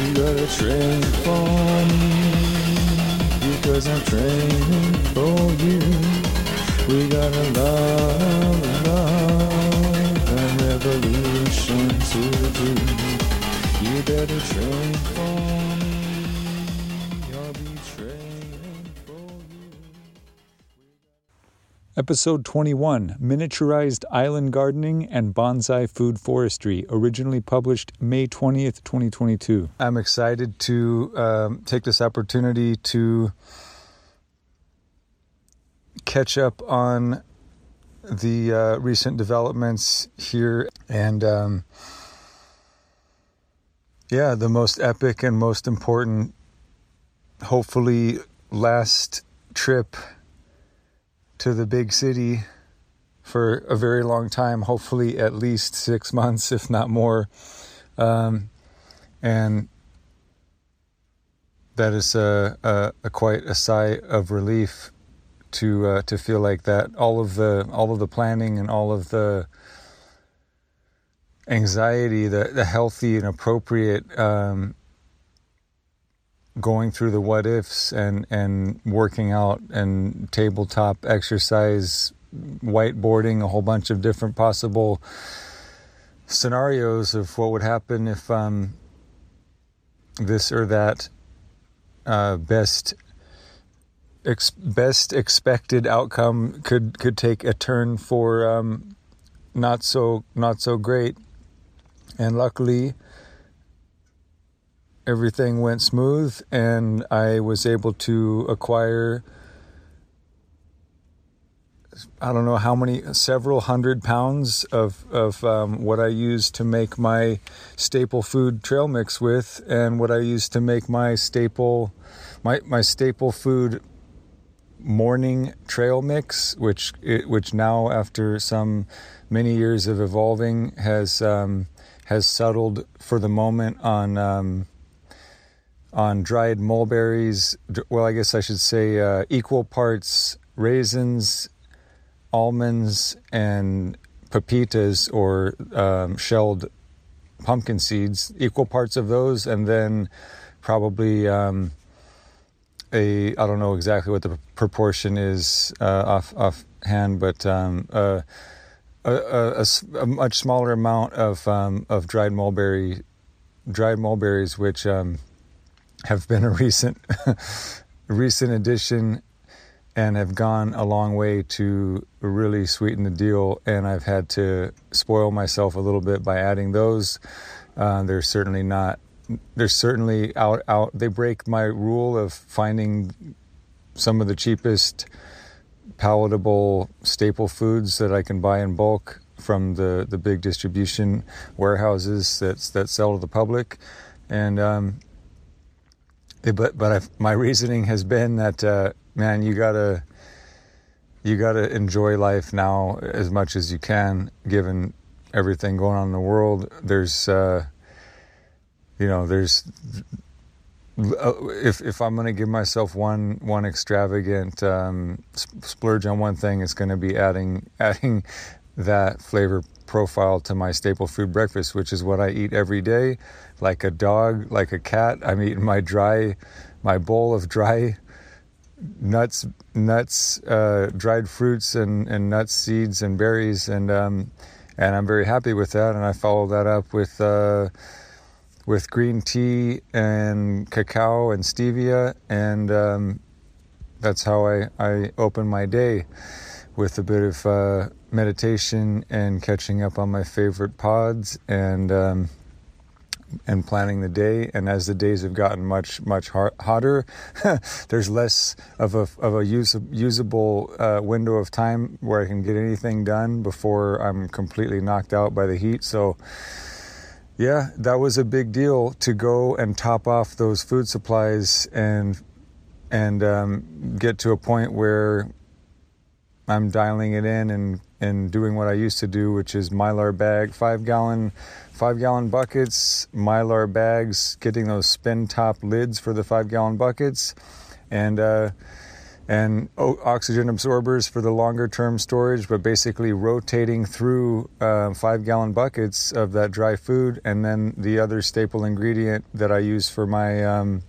You gotta train for me because I'm training for you. We got a love, love, and revolution to do. You better train for me. Episode 21 Miniaturized Island Gardening and Bonsai Food Forestry, originally published May 20th, 2022. I'm excited to um, take this opportunity to catch up on the uh, recent developments here and um, yeah, the most epic and most important, hopefully, last trip to the big city for a very long time, hopefully at least six months, if not more. Um, and that is a, a, a, quite a sigh of relief to uh, to feel like that all of the all of the planning and all of the anxiety, the the healthy and appropriate um, going through the what ifs and and working out and tabletop exercise whiteboarding a whole bunch of different possible scenarios of what would happen if um, this or that uh, best ex- best expected outcome could could take a turn for um, not so not so great. And luckily everything went smooth and I was able to acquire I don't know how many several hundred pounds of of um, what I use to make my staple food trail mix with and what I use to make my staple my my staple food morning trail mix which which now after some many years of evolving has um, has settled for the moment on um, on dried mulberries. Well, I guess I should say uh, equal parts raisins, almonds, and pepitas or um, shelled pumpkin seeds. Equal parts of those, and then probably um, a I don't know exactly what the proportion is uh, off offhand, but um, uh, a, a, a, much smaller amount of um, of dried mulberry dried mulberries, which um, have been a recent recent addition and have gone a long way to really sweeten the deal. And I've had to spoil myself a little bit by adding those. Uh, they're certainly not. They're certainly out. Out. They break my rule of finding some of the cheapest, palatable staple foods that I can buy in bulk from the the big distribution warehouses that that sell to the public, and um, but but I've, my reasoning has been that uh, man, you gotta you gotta enjoy life now as much as you can, given everything going on in the world. There's uh, you know there's uh, if if I'm gonna give myself one one extravagant um, splurge on one thing, it's gonna be adding adding that flavor profile to my staple food breakfast, which is what I eat every day, like a dog, like a cat. I'm eating my dry, my bowl of dry nuts, nuts, uh, dried fruits, and, and nuts, seeds, and berries, and um, and I'm very happy with that. And I follow that up with uh, with green tea and cacao and stevia, and um, that's how I I open my day with a bit of uh, meditation and catching up on my favorite pods and um, and planning the day. And as the days have gotten much much hotter, there's less of a of a use, usable uh, window of time where I can get anything done before I'm completely knocked out by the heat. So. yeah, that was a big deal to go and top off those food supplies and and um, get to a point where I'm dialing it in and and doing what I used to do, which is mylar bag, five gallon, five gallon buckets, mylar bags, getting those spin top lids for the five gallon buckets, and uh, and oxygen absorbers for the longer term storage, but basically rotating through uh, five gallon buckets of that dry food, and then the other staple ingredient that I use for my. Um,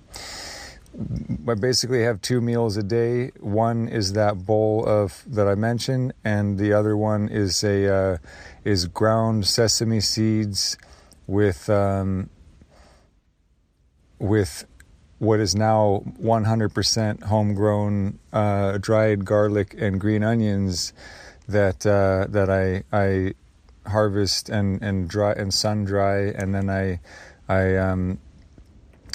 I basically have two meals a day. One is that bowl of that I mentioned, and the other one is a uh, is ground sesame seeds with um, with what is now 100% homegrown uh, dried garlic and green onions that uh, that I I harvest and and dry and sun dry, and then I I um,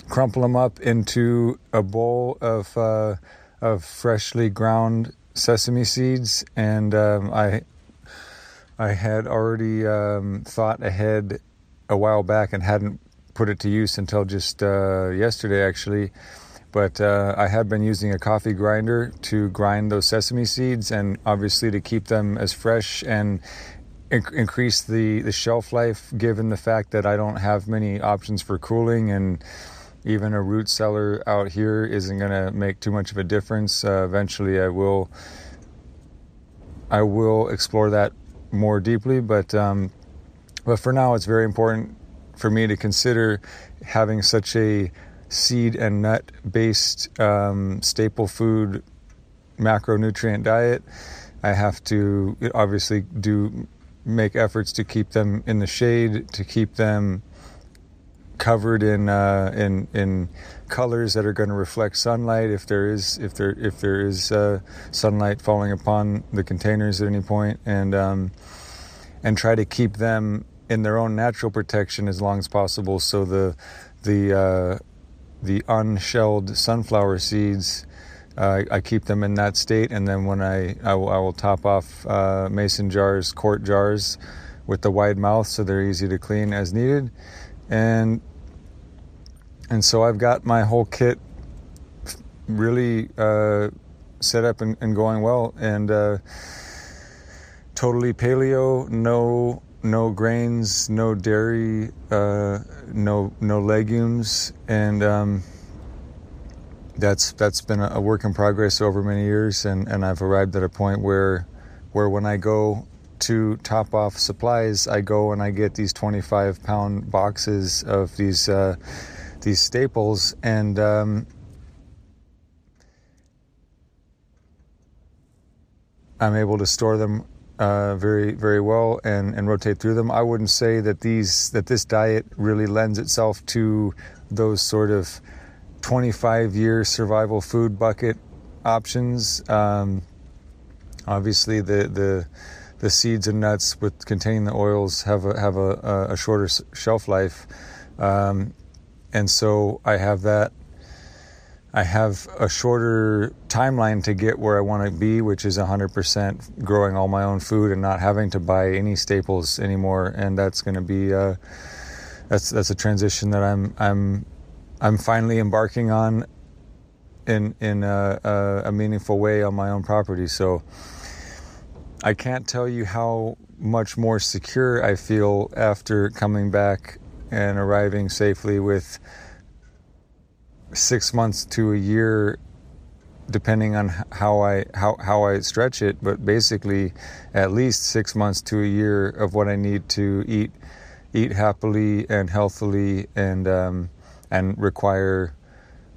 crumple them up into a bowl of uh, of freshly ground sesame seeds, and um, I I had already um, thought ahead a while back and hadn't put it to use until just uh, yesterday, actually. But uh, I have been using a coffee grinder to grind those sesame seeds, and obviously to keep them as fresh and increase the, the shelf life, given the fact that I don't have many options for cooling and even a root cellar out here isn't going to make too much of a difference. Uh, eventually, I will I will explore that more deeply, but um, but for now, it's very important for me to consider having such a seed and nut based um, staple food macronutrient diet. I have to obviously do make efforts to keep them in the shade, to keep them covered in uh, in in colors that are going to reflect sunlight. If there is if there if there is uh, sunlight falling upon the containers at any point and um, and try to keep them in their own natural protection as long as possible. So the the uh, the unshelled sunflower seeds uh, I keep them in that state and then when I I will, I will top off uh, mason jars quart jars with the wide mouth so they're easy to clean as needed and and so I've got my whole kit really uh, set up and, and, going well, and uh, totally paleo, no no grains, no dairy, uh, no no legumes, and um, that's that's been a work in progress over many years, and, and I've arrived at a point where where when I go to top off supplies, I go and I get these 25 pound boxes of these uh, these staples and um, I'm able to store them uh, very very well and, and rotate through them. I wouldn't say that these that this diet really lends itself to those sort of 25 year survival food bucket options. Um, obviously, the the the seeds and nuts with containing the oils have a, have a, a shorter shelf life, um, and so I have that. I have a shorter timeline to get where I want to be, which is 100% growing all my own food and not having to buy any staples anymore. And that's going to be uh, that's that's a transition that I'm I'm I'm finally embarking on in in a, a, a meaningful way on my own property. So I can't tell you how much more secure I feel after coming back and arriving safely with six months to a year depending on how I how, how I stretch it, but basically at least six months to a year of what I need to eat eat happily and healthily and um, and require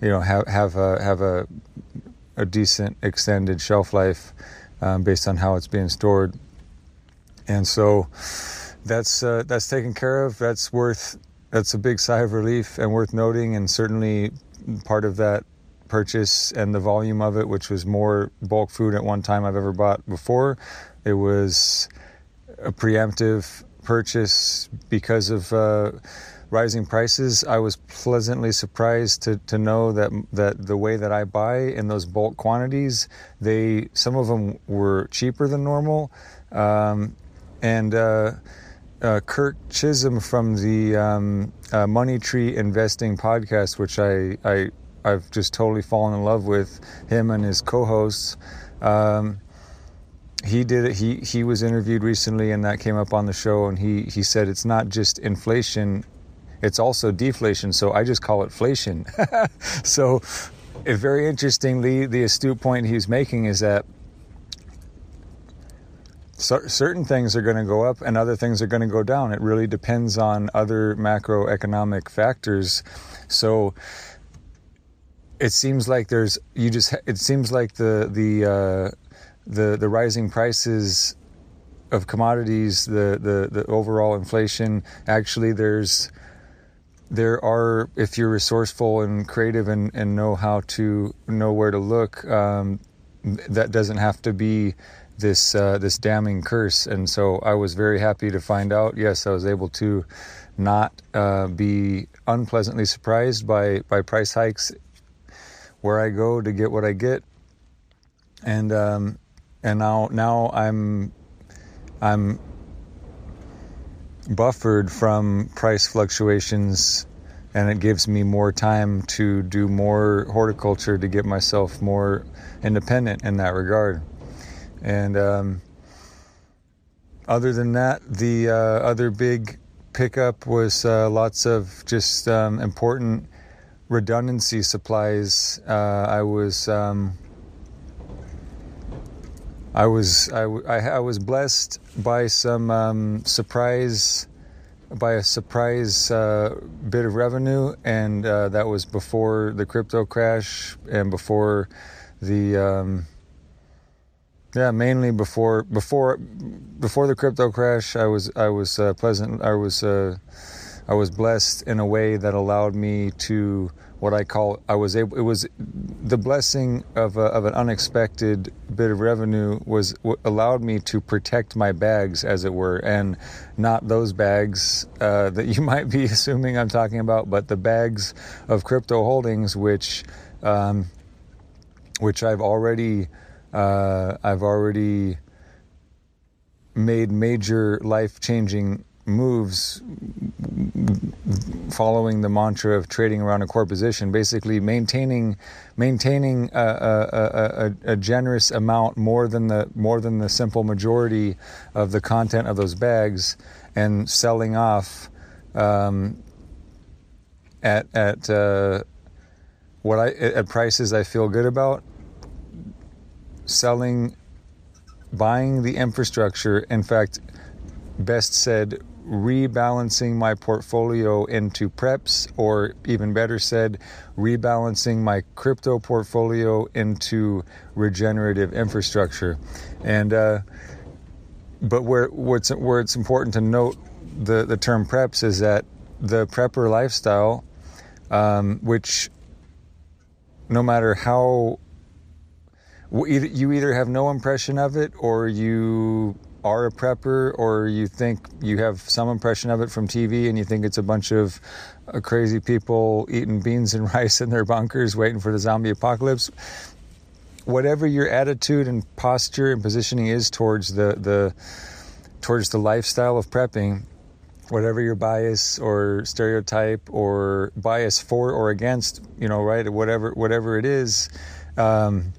you know have have a have a a decent extended shelf life um, based on how it's being stored. And so that's uh, that's taken care of. That's worth that's a big sigh of relief and worth noting, and certainly part of that purchase and the volume of it, which was more bulk food at one time I've ever bought before. It was a preemptive purchase because of. Uh, rising prices, I was pleasantly surprised to, to know that that the way that I buy in those bulk quantities, they some of them were cheaper than normal, um, and uh, uh, Kirk Chisholm from the um, uh, Money Tree Investing podcast, which I, I I've just totally fallen in love with him and his co-hosts. Um, he did it. He he was interviewed recently, and that came up on the show. And he he said it's not just inflation, it's also deflation. So I just call it inflation. so, very interestingly, the astute point he's making is that certain things are going to go up and other things are going to go down. It really depends on other macroeconomic factors. So it seems like there's you just it seems like the the uh, the the rising prices of commodities, the the the overall inflation. Actually, there's there are if you're resourceful and creative and, and know how to know where to look, um, that doesn't have to be this uh, this damning curse. And so I was very happy to find out. Yes, I was able to not uh, be unpleasantly surprised by by price hikes where I go to get what I get, and um, and now now I'm I'm buffered from price fluctuations and it gives me more time to do more horticulture to get myself more independent in that regard and um, other than that the uh, other big pickup was uh, lots of just um, important redundancy supplies. Uh, I was um, I was I, I, I, was blessed by some um, surprise by a surprise uh, bit of revenue, and uh, that was before the crypto crash and before the um, yeah mainly before before before the crypto crash. I was I was uh, pleasant. I was uh, I was blessed in a way that allowed me to what I call I was able. It was the blessing of a, of an unexpected bit of revenue was allowed me to protect my bags, as it were, and not those bags uh, that you might be assuming I'm talking about, but the bags of crypto holdings, which um, which I've already uh, I've already made major life changing moves following the mantra of trading around a core position, basically maintaining maintaining a, a, a, a, generous amount more than the more than the simple majority of the content of those bags, and selling off um, at at uh, what I at prices I feel good about, selling, buying the infrastructure. In fact, best said rebalancing my portfolio into preps, or even better said, rebalancing my crypto portfolio into regenerative infrastructure. And uh, but where what's where it's important to note the the term preps is that the prepper lifestyle, um, which no matter how you either have no impression of it or you are a prepper or you think you have some impression of it from TV and you think it's a bunch of uh, crazy people eating beans and rice in their bunkers waiting for the zombie apocalypse. Whatever your attitude and posture and positioning is towards the, the towards the lifestyle of prepping, whatever your bias or stereotype or bias for or against, you know, right, whatever whatever it is, um,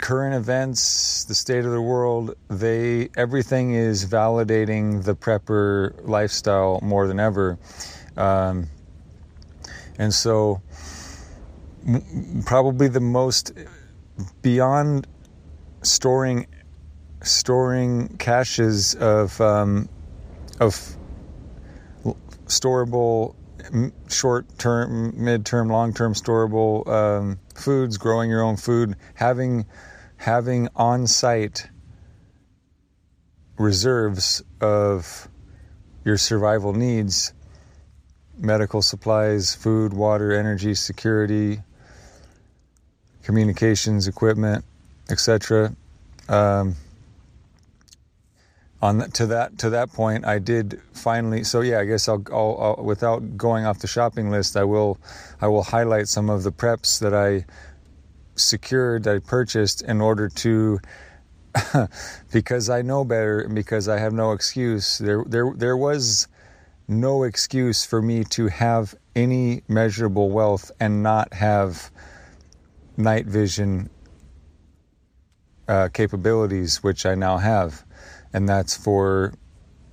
current events, the state of the world, they everything is validating the prepper lifestyle more than ever, um, and so probably the most beyond storing storing caches of um, of storable short term, mid term, long term storable um, foods, growing your own food, having having on site reserves of your survival needs medical supplies, food, water, energy, security, communications equipment, etc. Um, on the, to that to that point, I did finally. So yeah, I guess I'll, I'll, I'll, without going off the shopping list, I will I will highlight some of the preps that I secured, that I purchased in order to because I know better and because I have no excuse. There, there, there was no excuse for me to have any measurable wealth and not have night vision uh, capabilities, which I now have, and that's for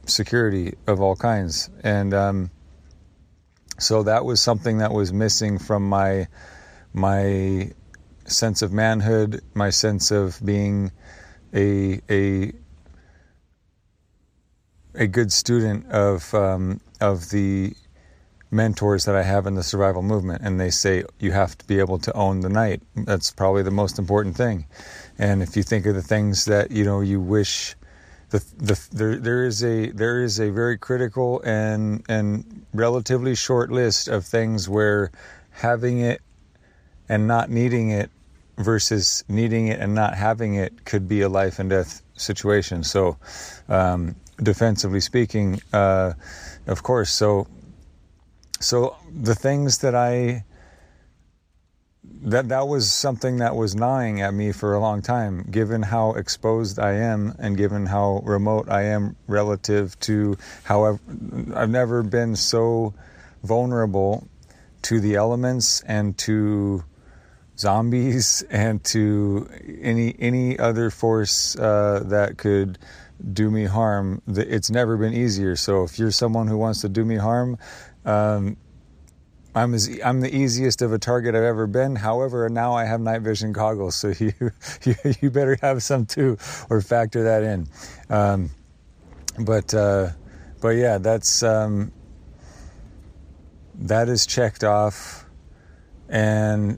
security of all kinds. And um, so that was something that was missing from my my sense of manhood, my sense of being a a a good student of um, of the mentors that I have in the survival movement, and they say you have to be able to own the night. That's probably the most important thing. And if you think of the things that you know you wish, the the there there is a there is a very critical and and relatively short list of things where having it and not needing it versus needing it and not having it could be a life and death situation. So, um, defensively speaking, uh, of course. So, so the things that I that that was something that was gnawing at me for a long time given how exposed I am and given how remote I am relative to how I've, I've never been so vulnerable to the elements and to zombies and to any any other force uh, that could do me harm. It's never been easier. So if you're someone who wants to do me harm, um, I'm as, I'm the easiest of a target I've ever been. However, now I have night vision goggles, so you you, better have some too, or factor that in. Um, but uh, but yeah, that's um, that is checked off, and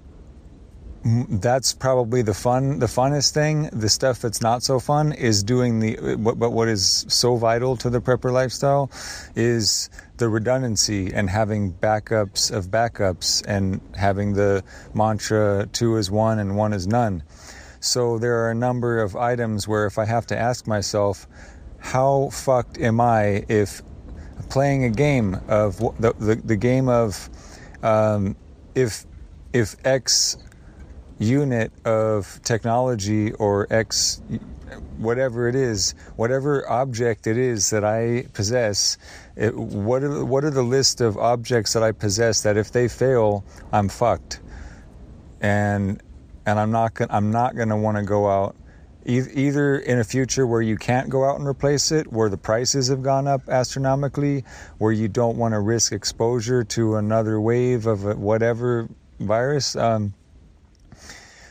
that's probably the fun the funnest thing. The stuff that's not so fun is doing the but, what is so vital to the prepper lifestyle is the redundancy and having backups of backups and having the mantra two is one and one is none. So there are a number of items where if i have to ask myself how fucked am i if playing a game of the, the, the game of um, if if x unit of technology or X, whatever it is, whatever object it is that I possess, it, what, are, what are the list of objects that I possess that if they fail, I'm fucked? And, and I'm not, I'm not going to want to go out either in a future where you can't go out and replace it, where the prices have gone up astronomically, where you don't want to risk exposure to another wave of whatever virus. Um,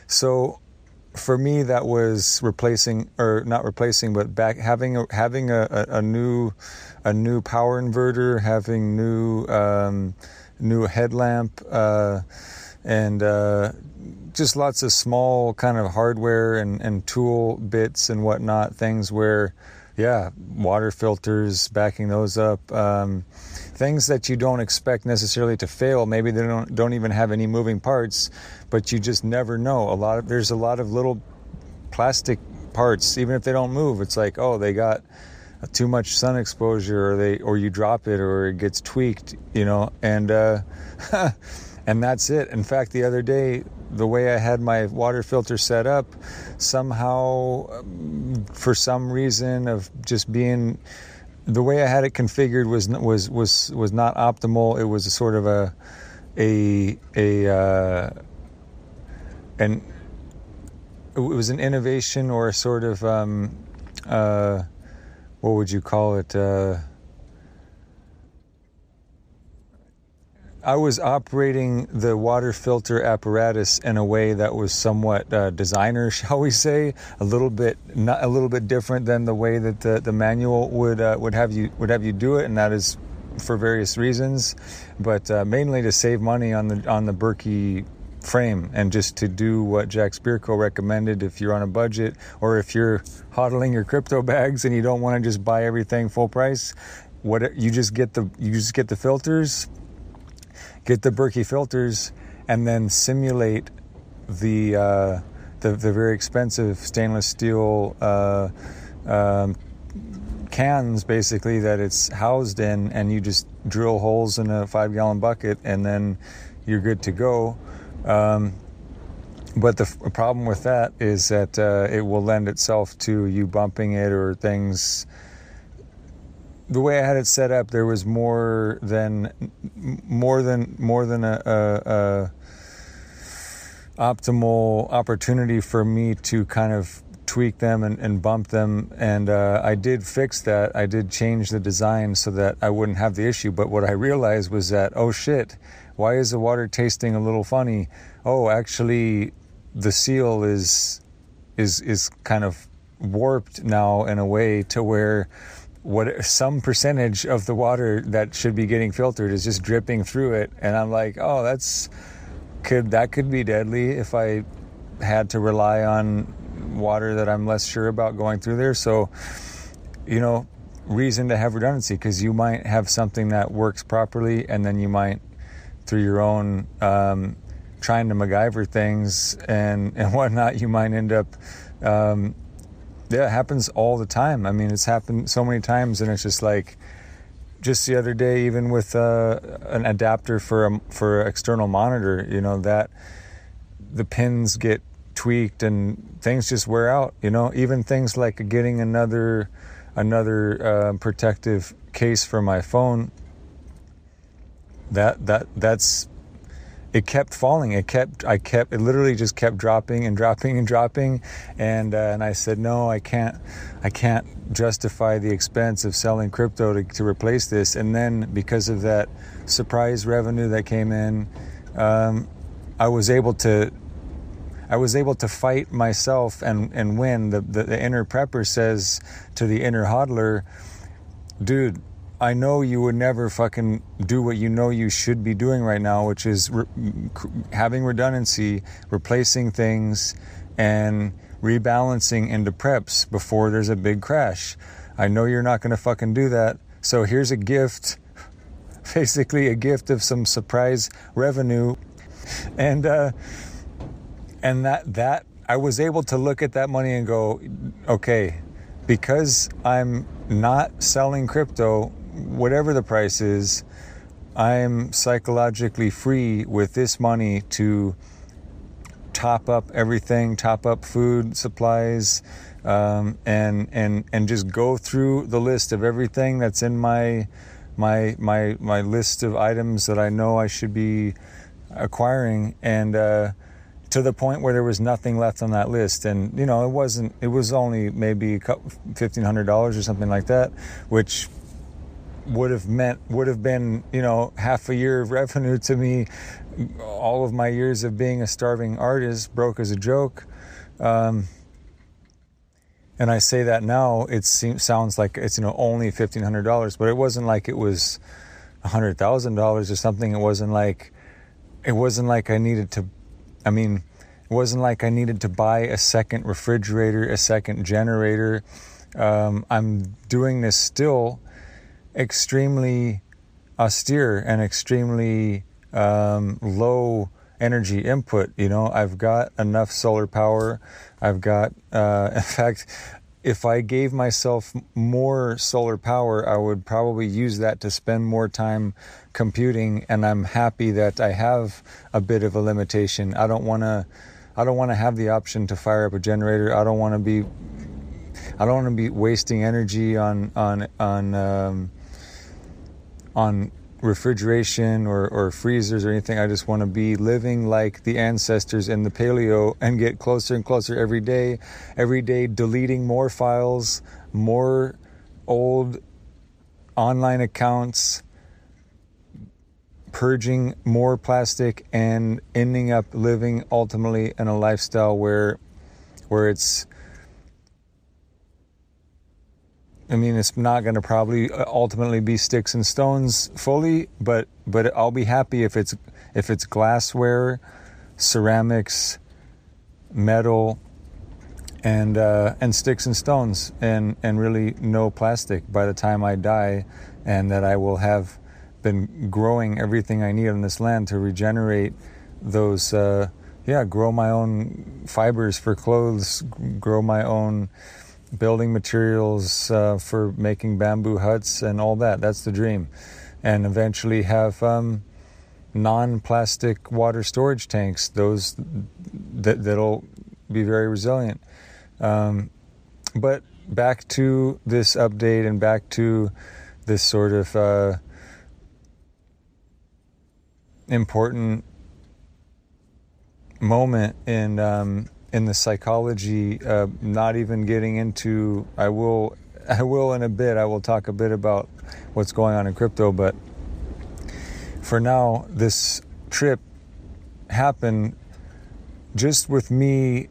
so for me, that was replacing, or not replacing, but back having a, having a, a, a new a new power inverter, having new um, new headlamp, uh, and uh, just lots of small kind of hardware and, and tool bits and whatnot. Things where, yeah, water filters, backing those up. Um, things that you don't expect necessarily to fail. Maybe they don't don't even have any moving parts, but you just never know. A lot of there's a lot of little plastic parts, even if they don't move. It's like oh they got too much sun exposure, or they or you drop it, or it gets tweaked, you know, and uh, and that's it. In fact, the other day. The way I had my water filter set up, somehow, um, for some reason of just being the way I had it configured was was was was not optimal. It was a sort of a a a uh, and it was an innovation or a sort of um, uh, what would you call it? Uh, I was operating the water filter apparatus in a way that was somewhat uh, designer, shall we say, a little bit not a little bit different than the way that the, the manual would uh, would have you would have you do it, and that is for various reasons, but uh, mainly to save money on the on the Berkey frame and just to do what Jack Spirko recommended if you're on a budget or if you're hodling your crypto bags and you don't want to just buy everything full price. What you just get the you just get the filters get the Berkey filters, and then simulate the uh, the, the, very expensive stainless steel uh, um, cans, basically that it's housed in, and you just drill holes in a five gallon bucket, and then you're good to go. Um, but the f- problem with that is that uh, it will lend itself to you bumping it or things. The way I had it set up, there was more than more than more than a, a, a optimal opportunity for me to kind of tweak them and, and bump them. And uh, I did fix that. I did change the design so that I wouldn't have the issue. But what I realized was that, oh shit, why is the water tasting a little funny? Oh, actually, the seal is is is kind of warped now in a way to where what some percentage of the water that should be getting filtered is just dripping through it. And i'm like oh that's could that could be deadly if i had to rely on water that i'm less sure about going through there. So you know reason to have redundancy because you might have something that works properly and then you might through your own um, trying to MacGyver things and, and whatnot, you might end up, um, yeah, it happens all the time. I mean, it's happened so many times, and it's just like, just the other day, even with uh, an adapter for a, for external monitor, you know that the pins get tweaked and things just wear out. You know, even things like getting another another uh, protective case for my phone. That that that's it kept falling. It kept, I kept, it literally just kept dropping and dropping and dropping. And, uh, and I said, no, I can't, I can't justify the expense of selling crypto to, to replace this. And then because of that surprise revenue that came in, um, I was able to, I was able to fight myself and, and win. The, the, the inner prepper says to the inner hodler, dude, I know you would never fucking do what you know you should be doing right now, which is re- having redundancy, replacing things, and rebalancing into preps before there's a big crash. I know you're not going to fucking do that. So here's a gift, basically a gift of some surprise revenue, and uh, and that that I was able to look at that money and go, okay, because I'm not selling crypto whatever the price is, I'm psychologically free with this money to top up everything, top up food supplies, um, and and and just go through the list of everything that's in my my my my list of items that I know I should be acquiring, and uh, to the point where there was nothing left on that list. And you know, it wasn't. It was only maybe fifteen hundred dollars or something like that, which would have meant would have been you know half a year of revenue to me. All of my years of being a starving artist broke as a joke. Um, and i say that now it seems sounds like it's you know only $1500 but it wasn't like it was $100000 or something. It wasn't like it wasn't like i needed to i mean it wasn't like i needed to buy a second refrigerator a second generator. Um, i'm doing this still extremely austere and extremely um, low energy input. You know, I've got enough solar power. I've got, uh, in fact, if I gave myself more solar power, I would probably use that to spend more time computing. And I'm happy that I have a bit of a limitation. I don't want to. I don't want to have the option to fire up a generator. I don't want to be. I don't want to be wasting energy on on on um, on refrigeration or, or freezers or anything. I just want to be living like the ancestors in the paleo and get closer and closer every day, every day deleting more files, more old online accounts, purging more plastic and ending up living ultimately in a lifestyle where where it's I mean, it's not going to probably uh, ultimately be sticks and stones fully, but but I'll be happy if it's if it's glassware, ceramics, metal, and uh, and sticks and stones, and and really no plastic by the time I die, and that I will have been growing everything I need on this land to regenerate those. Uh, yeah, grow my own fibers for clothes, grow my own building materials uh, for making bamboo huts and all that. That's the dream. And eventually have um, non plastic water storage tanks. Those that that'll be very resilient. Um, but back to this update and back to this sort of uh, important moment in um, in the psychology. Uh, not even getting into. I will. I will in a bit. I will talk a bit about what's going on in crypto, but for now, this trip happened just with me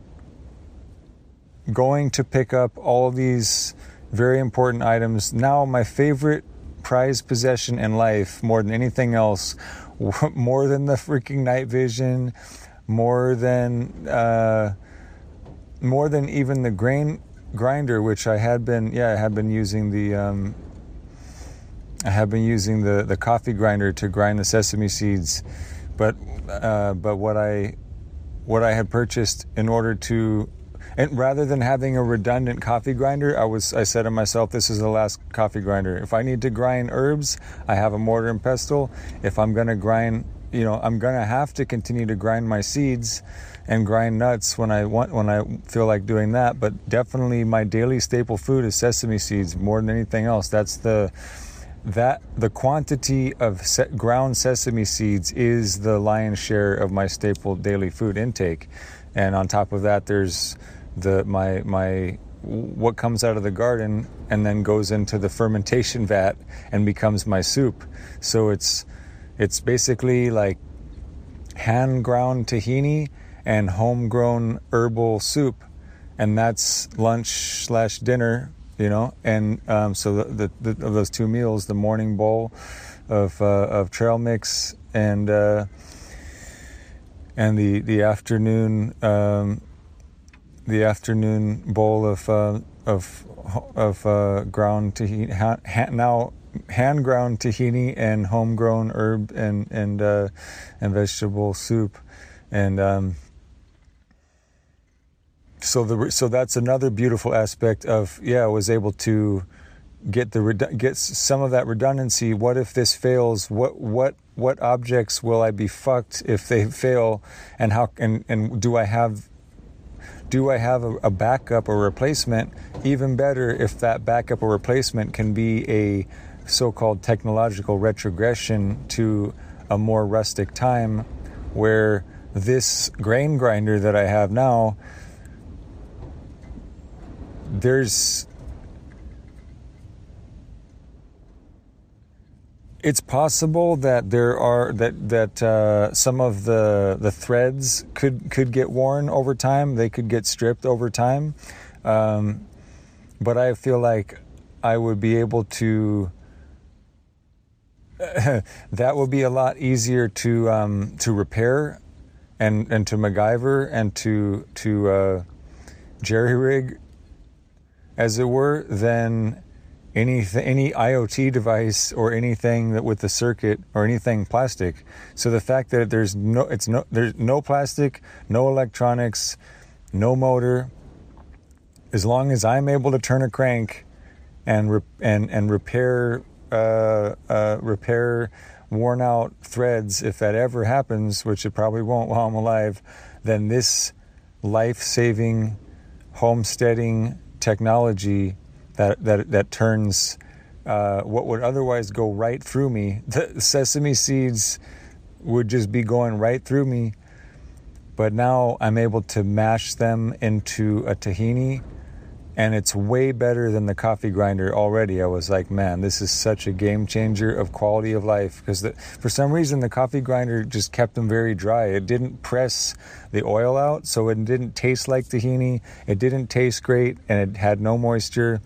going to pick up all these very important items. Now, my favorite prized possession in life, more than anything else, more than the freaking night vision, more than uh, more than even the grain grinder, which I had been, yeah, I had been using the. Um, I have been using the, the coffee grinder to grind the sesame seeds, but uh, but what I what I had purchased in order to and rather than having a redundant coffee grinder, I was I said to myself, this is the last coffee grinder. If I need to grind herbs, I have a mortar and pestle. If I'm gonna grind, you know, I'm gonna have to continue to grind my seeds and grind nuts when I want when I feel like doing that. But definitely my daily staple food is sesame seeds more than anything else. That's the that the quantity of ground sesame seeds is the lion's share of my staple daily food intake. And on top of that, there's the my my what comes out of the garden and then goes into the fermentation vat and becomes my soup. So it's it's basically like hand ground tahini and homegrown herbal soup, and that's lunch slash dinner. You know, and um, so the, the, the, of those two meals, the morning bowl of uh, of trail mix and uh, and the the afternoon um, the afternoon bowl of uh, of of uh, ground tahini ha, ha, now hand ground tahini and homegrown herb and and uh, and vegetable soup, and um, so the so that's another beautiful aspect of yeah I was able to get the get some of that redundancy. What if this fails? What what what objects will I be fucked if they fail? And how and and do I have do I have a, a backup or replacement? Even better if that backup or replacement can be a so called technological retrogression to a more rustic time where this grain grinder that I have now, there's it's possible that there are that that uh, some of the the threads could could get worn over time. They could get stripped over time, um, but I feel like I would be able to. that would be a lot easier to um, to repair, and and to MacGyver and to to uh, jerry rig, as it were, than any any IoT device or anything that with the circuit or anything plastic. So the fact that there's no it's no there's no plastic, no electronics, no motor. As long as I'm able to turn a crank and re- and and repair uh, uh, repair worn out threads, if that ever happens, which it probably won't while I'm alive, then this life saving homesteading technology that that that turns uh, what would otherwise go right through me. The sesame seeds would just be going right through me, but now I'm able to mash them into a tahini, and it's way better than the coffee grinder already. I was like, man, this is such a game changer of quality of life because for some reason the coffee grinder just kept them very dry. It didn't press the oil out, so it didn't taste like tahini. It didn't taste great, and it had no moisture,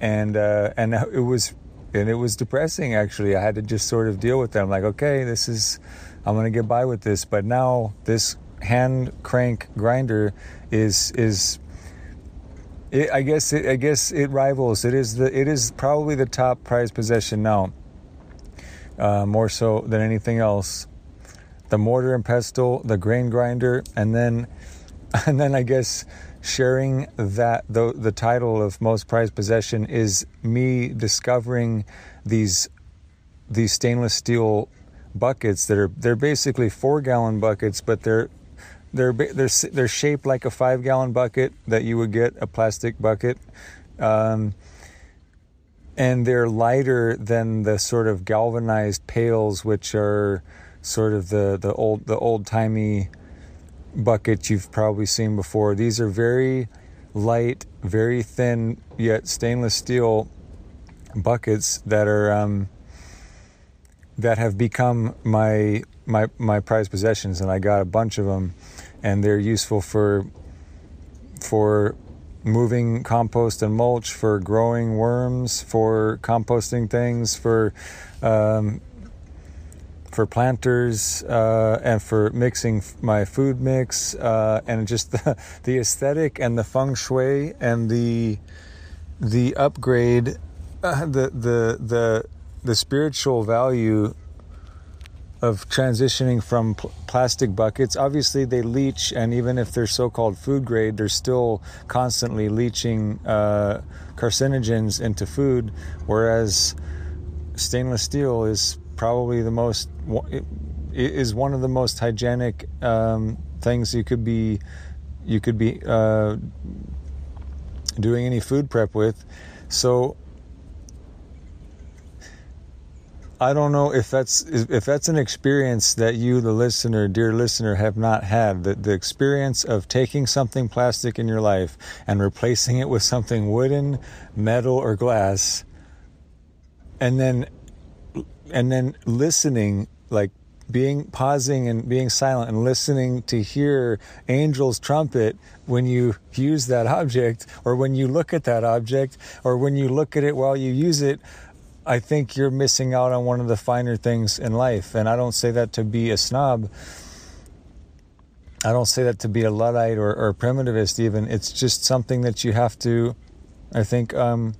and uh, and it was and it was depressing. Actually, I had to just sort of deal with that. I'm like, okay, this is I'm gonna get by with this. But now this hand crank grinder is is it, I guess it, I guess it rivals. It is the it is probably the top prized possession now, uh, more so than anything else the mortar and pestle, the grain grinder, and then and then I guess sharing that the the title of most prized possession is me discovering these these stainless steel buckets that are they're basically four gallon buckets, but they're they're they're they're shaped like a five gallon bucket that you would get a plastic bucket, um, and they're lighter than the sort of galvanized pails, which are sort of the the old the old timey buckets you've probably seen before. These are very light, very thin yet stainless steel buckets that are um, that have become my my my prized possessions, and I got a bunch of them, and they're useful for for moving compost and mulch, for growing worms, for composting things, for um, for planters uh, and for mixing my food mix uh, and just the, the aesthetic and the feng shui and the the upgrade uh, the the the the spiritual value of transitioning from pl- plastic buckets. Obviously they leach and even if they're so-called food grade they're still constantly leaching uh, carcinogens into food whereas stainless steel is probably the most is one of the most hygienic um, things you could be you could be uh, doing any food prep with. So I don't know if that's if that's an experience that you, the listener, dear listener, have not had. The, the experience of taking something plastic in your life and replacing it with something wooden, metal, or glass, and then and then listening, like being pausing and being silent and listening to hear angels trumpet when you use that object or when you look at that object or when you look at it while you use it I think you're missing out on one of the finer things in life. And I don't say that to be a snob. I don't say that to be a Luddite or, or primitivist, even. It's just something that you have to, I think, um,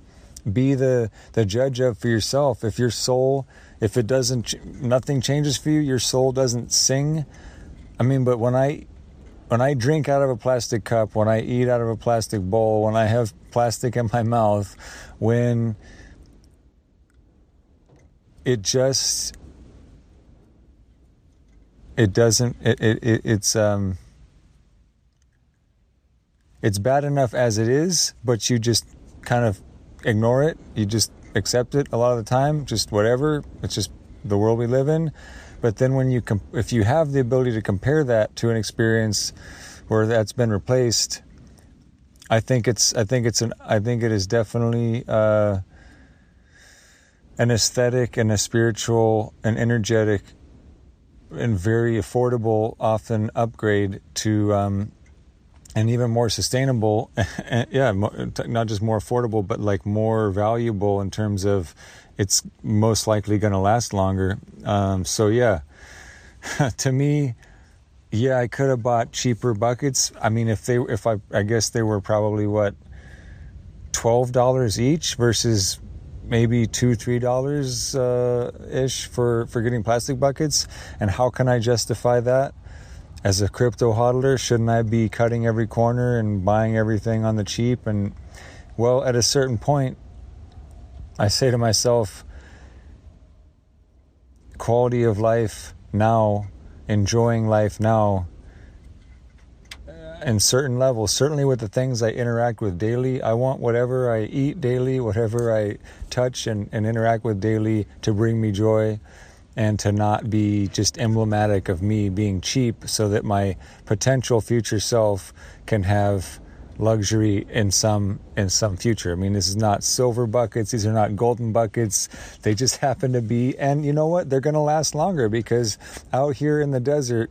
be the, the judge of for yourself. If your soul, if it doesn't, nothing changes for you, your soul doesn't sing. I mean, but when I, when I drink out of a plastic cup, when I eat out of a plastic bowl, when I have plastic in my mouth, when, it just it doesn't it, it, it, it's um it's bad enough as it is but you just kind of ignore it. You just accept it a lot of the time just whatever. It's just the world we live in. But then when you comp- if you have the ability to compare that to an experience where that's been replaced i think it's i think it's an i think it is definitely uh an aesthetic and a spiritual and energetic and very affordable, often upgrade to um, and even more sustainable. yeah, not just more affordable, but like more valuable in terms of it's most likely going to last longer. Um, so yeah, to me, yeah, I could have bought cheaper buckets. I mean, if they, if I, I guess they were probably what twelve dollars each versus maybe two three dollars uh, ish for for getting plastic buckets. And how can i justify that? As a crypto hodler shouldn't i be cutting every corner and buying everything on the cheap? And well at a certain point i say to myself quality of life now enjoying life now in certain levels, certainly with the things I interact with daily. I want whatever I eat daily, whatever I touch and, and interact with daily to bring me joy and to not be just emblematic of me being cheap so that my potential future self can have luxury in some in some future. I mean, this is not silver buckets, these are not golden buckets. They just happen to be and you know what? They're going to last longer because out here in the desert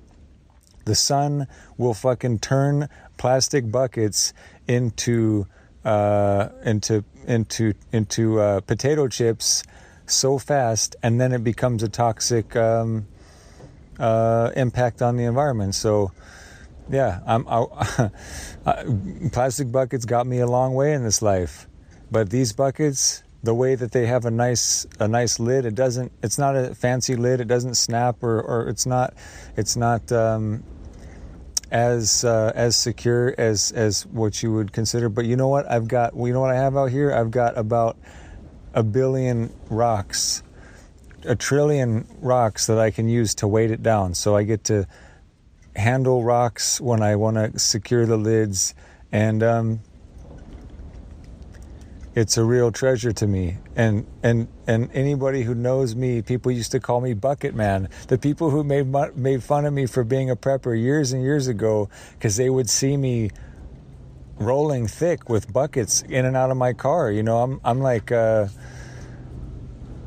the sun will fucking turn plastic buckets into uh, into into into uh, potato chips so fast, and then it becomes a toxic um, uh, impact on the environment. So, yeah, I'm, I, plastic buckets got me a long way in this life, but these buckets, the way that they have a nice a nice lid, it doesn't. It's not a fancy lid. It doesn't snap, or or it's not. It's not. Um, as uh, as secure as as what you would consider. But you know what? I've got. You know what I have out here? I've got about a billion rocks, a trillion rocks that I can use to weight it down. So I get to handle rocks when I want to secure the lids, and um, it's a real treasure to me. And and and anybody who knows me, people used to call me Bucket Man. The people who made made fun of me for being a prepper years and years ago, because they would see me rolling thick with buckets in and out of my car. You know, I'm I'm like, uh,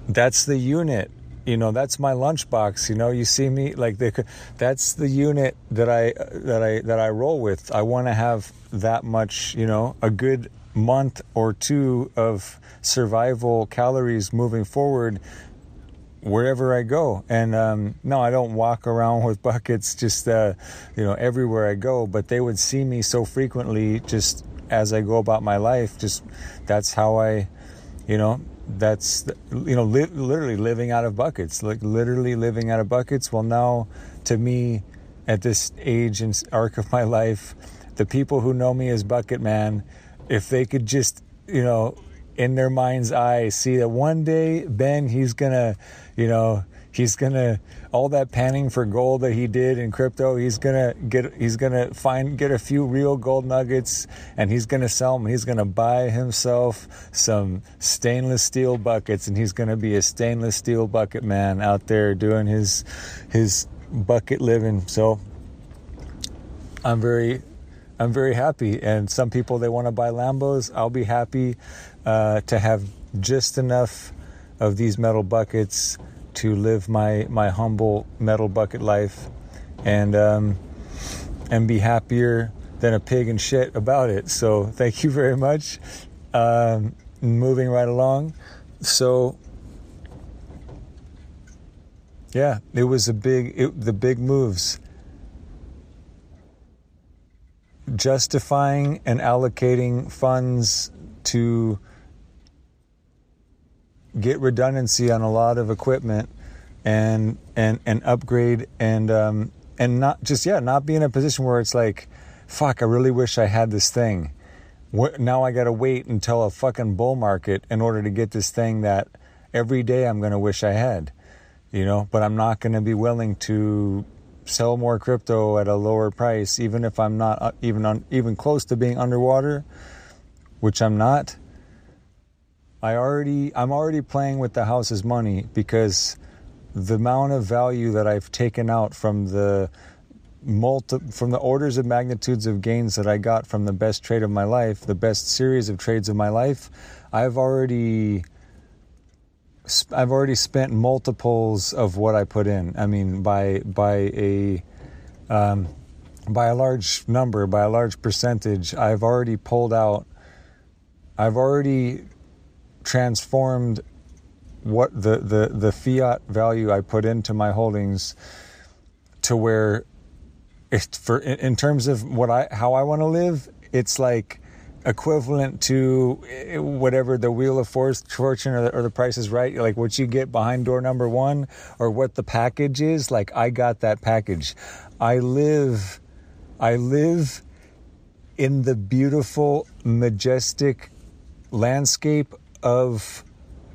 that's the unit. You know, that's my lunchbox. You know, you see me like the, that's the unit that I that I that I roll with. I want to have that much. You know, a good month or two of survival calories moving forward wherever I go. And um, no, I don't walk around with buckets just uh, you know everywhere I go. But they would see me so frequently just as I go about my life. Just that's how I, you know, that's you know li- literally living out of buckets, like literally living out of buckets. Well, now to me, at this age and arc of my life, the people who know me as Bucket Man, if they could just you know in their mind's eye see that one day Ben he's gonna you know he's gonna all that panning for gold that he did in crypto he's gonna get he's gonna find get a few real gold nuggets and he's gonna sell them he's gonna buy himself some stainless steel buckets and he's gonna be a stainless steel bucket man out there doing his his bucket living. So i'm very i'm very happy and some people they want to buy lambos i'll be happy uh, to have just enough of these metal buckets to live my my humble metal bucket life and um, and be happier than a pig and shit about it. So thank you very much. Um, moving right along. So yeah, it was a big it, the big moves. Justifying and allocating funds to get redundancy on a lot of equipment and and and upgrade and um, and not just yeah not be in a position where it's like fuck I really wish I had this thing. Now I got to wait until a fucking bull market in order to get this thing that every day I'm to wish I had you know? But I'm not to be willing to sell more crypto at a lower price even if I'm not uh, even on even close to being underwater which I'm not I already I'm already playing with the house's money because the amount of value that I've taken out from the multi from the orders of magnitudes of gains that I got from the best trade of my life, the best series of trades of my life, I've already I've already spent multiples of what I put in. I mean, by by a um, by a large number, by a large percentage, I've already pulled out. I've already transformed what the, the, the fiat value I put into my holdings to where it's for in terms of what I how I want to live, it's like equivalent to eh, whatever the wheel of fortune or the, or the price is right like what you get behind door number one or what the package is like i got that package i live i live in the beautiful majestic landscape of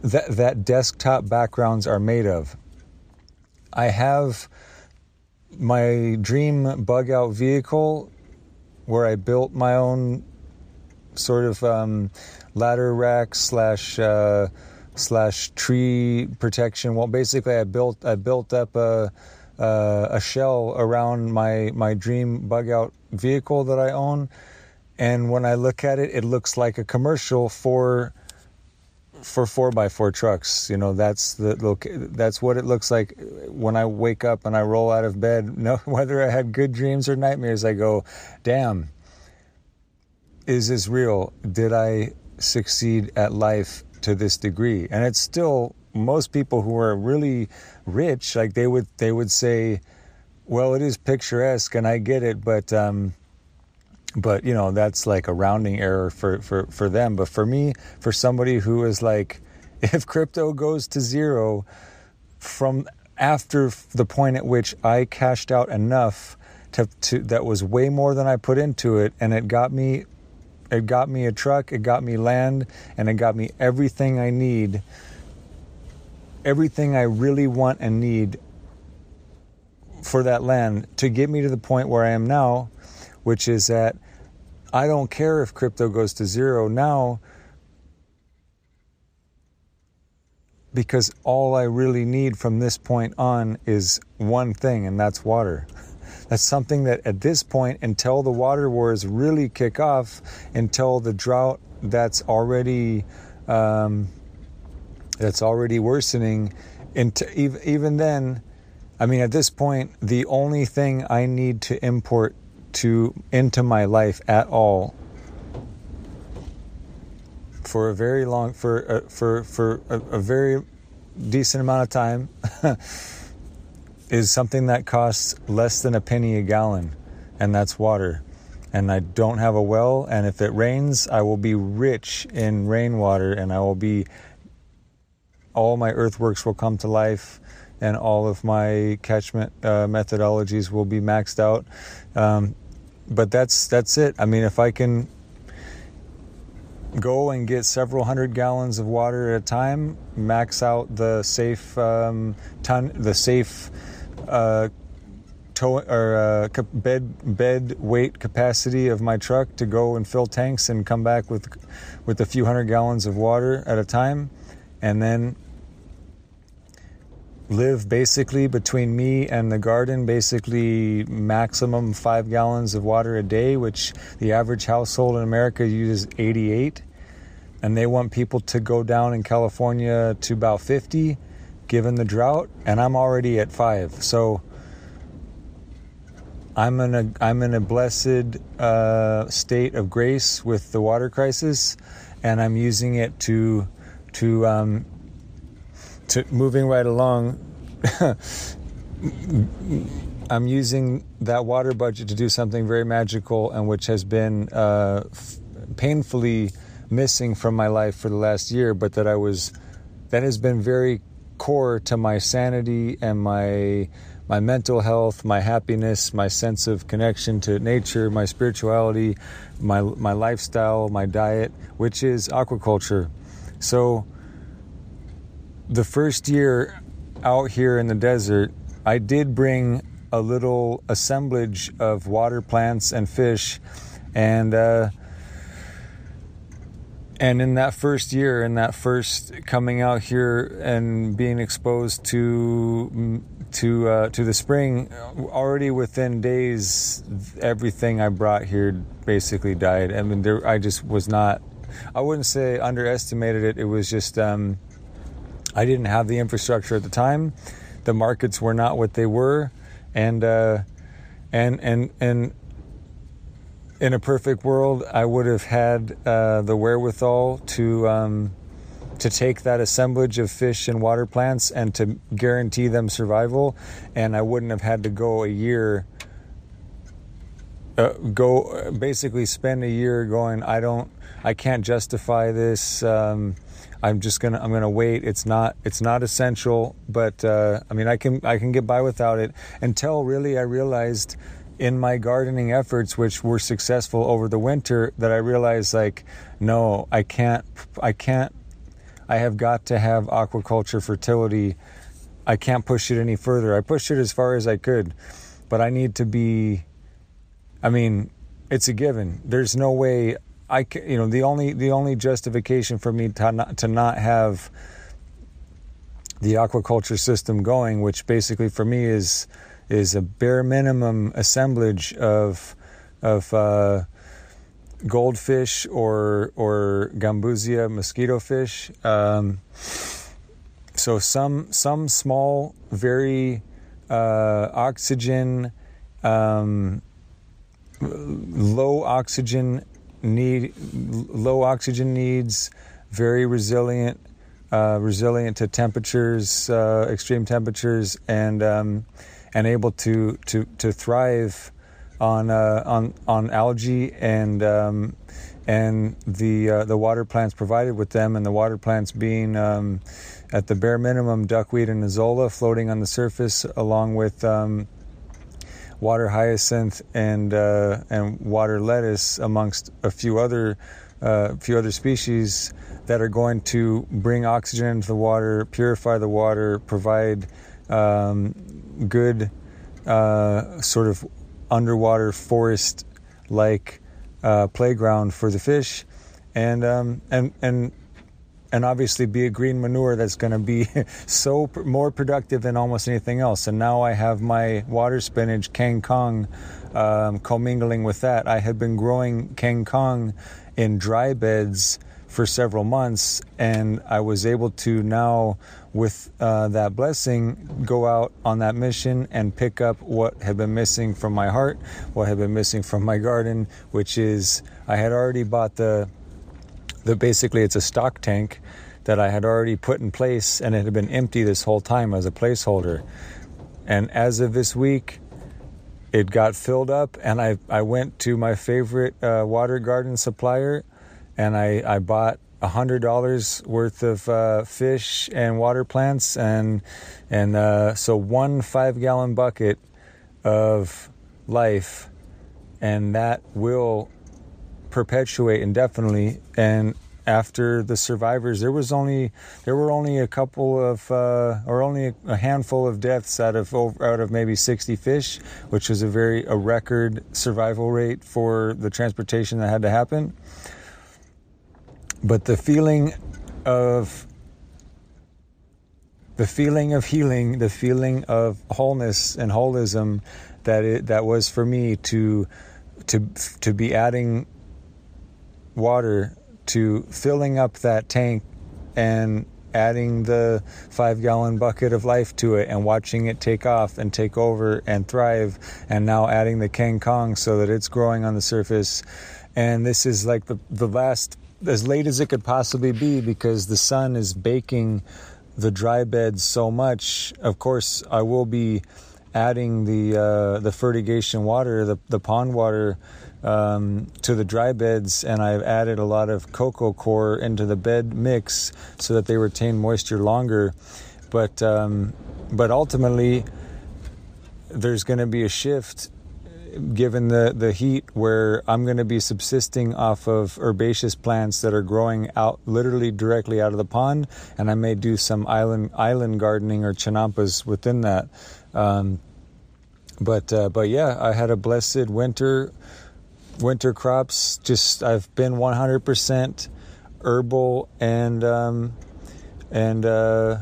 that that desktop backgrounds are made of. I have my dream bug out vehicle where I built my own sort of um, ladder rack slash uh, slash tree protection. Well, basically, I built I built up a uh, a shell around my my dream bug out vehicle that I own, and when I look at it, it looks like a commercial for for four by four trucks. You know, that's the look. That's what it looks like when I wake up and I roll out of bed. No, whether I had good dreams or nightmares, I go, "Damn, is this real? Did I succeed at life to this degree?" And it's still most people who are really rich, like they would they would say, "Well, it is picturesque, and I get it, but." um but you know that's like a rounding error for for for them but for me for somebody who is like if crypto goes to zero from after the point at which I cashed out enough to, to that was way more than I put into it and it got me it got me a truck it got me land and it got me everything I need everything I really want and need for that land to get me to the point where I am now, which is that I don't care if crypto goes to zero now because all I really need from this point on is one thing, and that's water. That's something that at this point, until the water wars really kick off, until the drought that's already um, that's already worsening, into, even then, I mean, at this point, the only thing I need to import to into my life at all for a very long for uh, for for a, a very decent amount of time is something that costs less than a penny a gallon, and that's water. And I don't have a well, and if it rains, I will be rich in rainwater, and I will be all my earthworks will come to life, and all of my catchment uh, methodologies will be maxed out. Um, but that's that's it. I mean, if I can go and get several hundred gallons of water at a time, max out the safe um, ton, the safe uh, tow, or uh, bed bed weight capacity of my truck to go and fill tanks and come back with with a few hundred gallons of water at a time, and then live basically between me and the garden basically maximum five gallons of water a day which the average household in america uses 88 and they want people to go down in california to about 50 given the drought and i'm already at five. So i'm in a i'm in a blessed uh, state of grace with the water crisis and i'm using it to to um, to moving right along, I'm using that water budget to do something very magical and which has been uh, f- painfully missing from my life for the last year, but that I was that has been very core to my sanity and my my mental health, my happiness, my sense of connection to nature, my spirituality, my my lifestyle, my diet, which is aquaculture. So the first year out here in the desert, I did bring a little assemblage of water plants and fish, and uh, and in that first year, in that first coming out here and being exposed to to uh, to the spring, already within days, everything I brought here basically died. I mean, there, I just was not. I wouldn't say underestimated it. It was just. Um, I didn't have the infrastructure at the time. The markets were not what they were, and uh, and and and in a perfect world, I would have had uh, the wherewithal to um, to take that assemblage of fish and water plants and to guarantee them survival, and I wouldn't have had to go a year. Uh, go basically spend a year going. I don't. I can't justify this. Um, I'm just gonna I'm gonna wait. It's not it's not essential, but uh, I mean I can I can get by without it until really I realized in my gardening efforts, which were successful over the winter, that I realized like no I can't I can't I have got to have aquaculture fertility. I can't push it any further. I pushed it as far as I could, but I need to be. I mean, it's a given. There's no way I can, you know the only the only justification for me to not, to not have the aquaculture system going, which basically for me is is a bare minimum assemblage of of uh, goldfish or or gambusia mosquito fish. Um, so some some small, very uh, oxygen, um, low oxygen need low oxygen needs, very resilient, uh, resilient to temperatures, uh, extreme temperatures, and um, and able to to to thrive on uh, on on algae and um, and the uh, the water plants provided with them, and the water plants being um, at the bare minimum duckweed and azolla floating on the surface, along with um, water hyacinth and uh, and water lettuce, amongst a few other uh, few other species that are going to bring oxygen into the water, purify the water, provide um, good uh, sort of underwater forest like uh, playground for the fish, and um, and and and obviously be a green manure that's going to be so pr- more productive than almost anything else. And now I have my water spinach Kang Kong um, commingling with that. I had been growing Kang Kong in dry beds for several months, and I was able to now, with uh, that blessing, go out on that mission and pick up what had been missing from my heart, what had been missing from my garden, which is I had already bought the the basically it's a stock tank that I had already put in place and it had been empty this whole time as a placeholder. And as of this week, it got filled up and I, I went to my favorite uh, water garden supplier and I, I bought a hundred dollars worth of uh, fish and water plants and and uh, so one five gallon bucket of life and that will perpetuate indefinitely. And after the survivors there was only there were only a couple of uh, or only a handful of deaths out of out of maybe 60 fish which was a very a record survival rate for the transportation that had to happen but the feeling of the feeling of healing the feeling of wholeness and holism that it that was for me to to to be adding water to filling up that tank and adding the five gallon bucket of life to it and watching it take off and take over and thrive and now adding the Kang Kong so that it's growing on the surface. And this is like the, the last as late as it could possibly be because the sun is baking the dry beds so much of course I will be adding the uh, the fertigation water the, the pond water um, to the dry beds, and I've added a lot of coco coir into the bed mix so that they retain moisture longer. But um, but ultimately, there's going to be a shift given the, the heat where I'm going to be subsisting off of herbaceous plants that are growing out literally directly out of the pond, and I may do some island island gardening or chinampas within that. Um, but uh, but yeah, I had a blessed winter winter crops. Just I've been 100% herbal and um, and uh,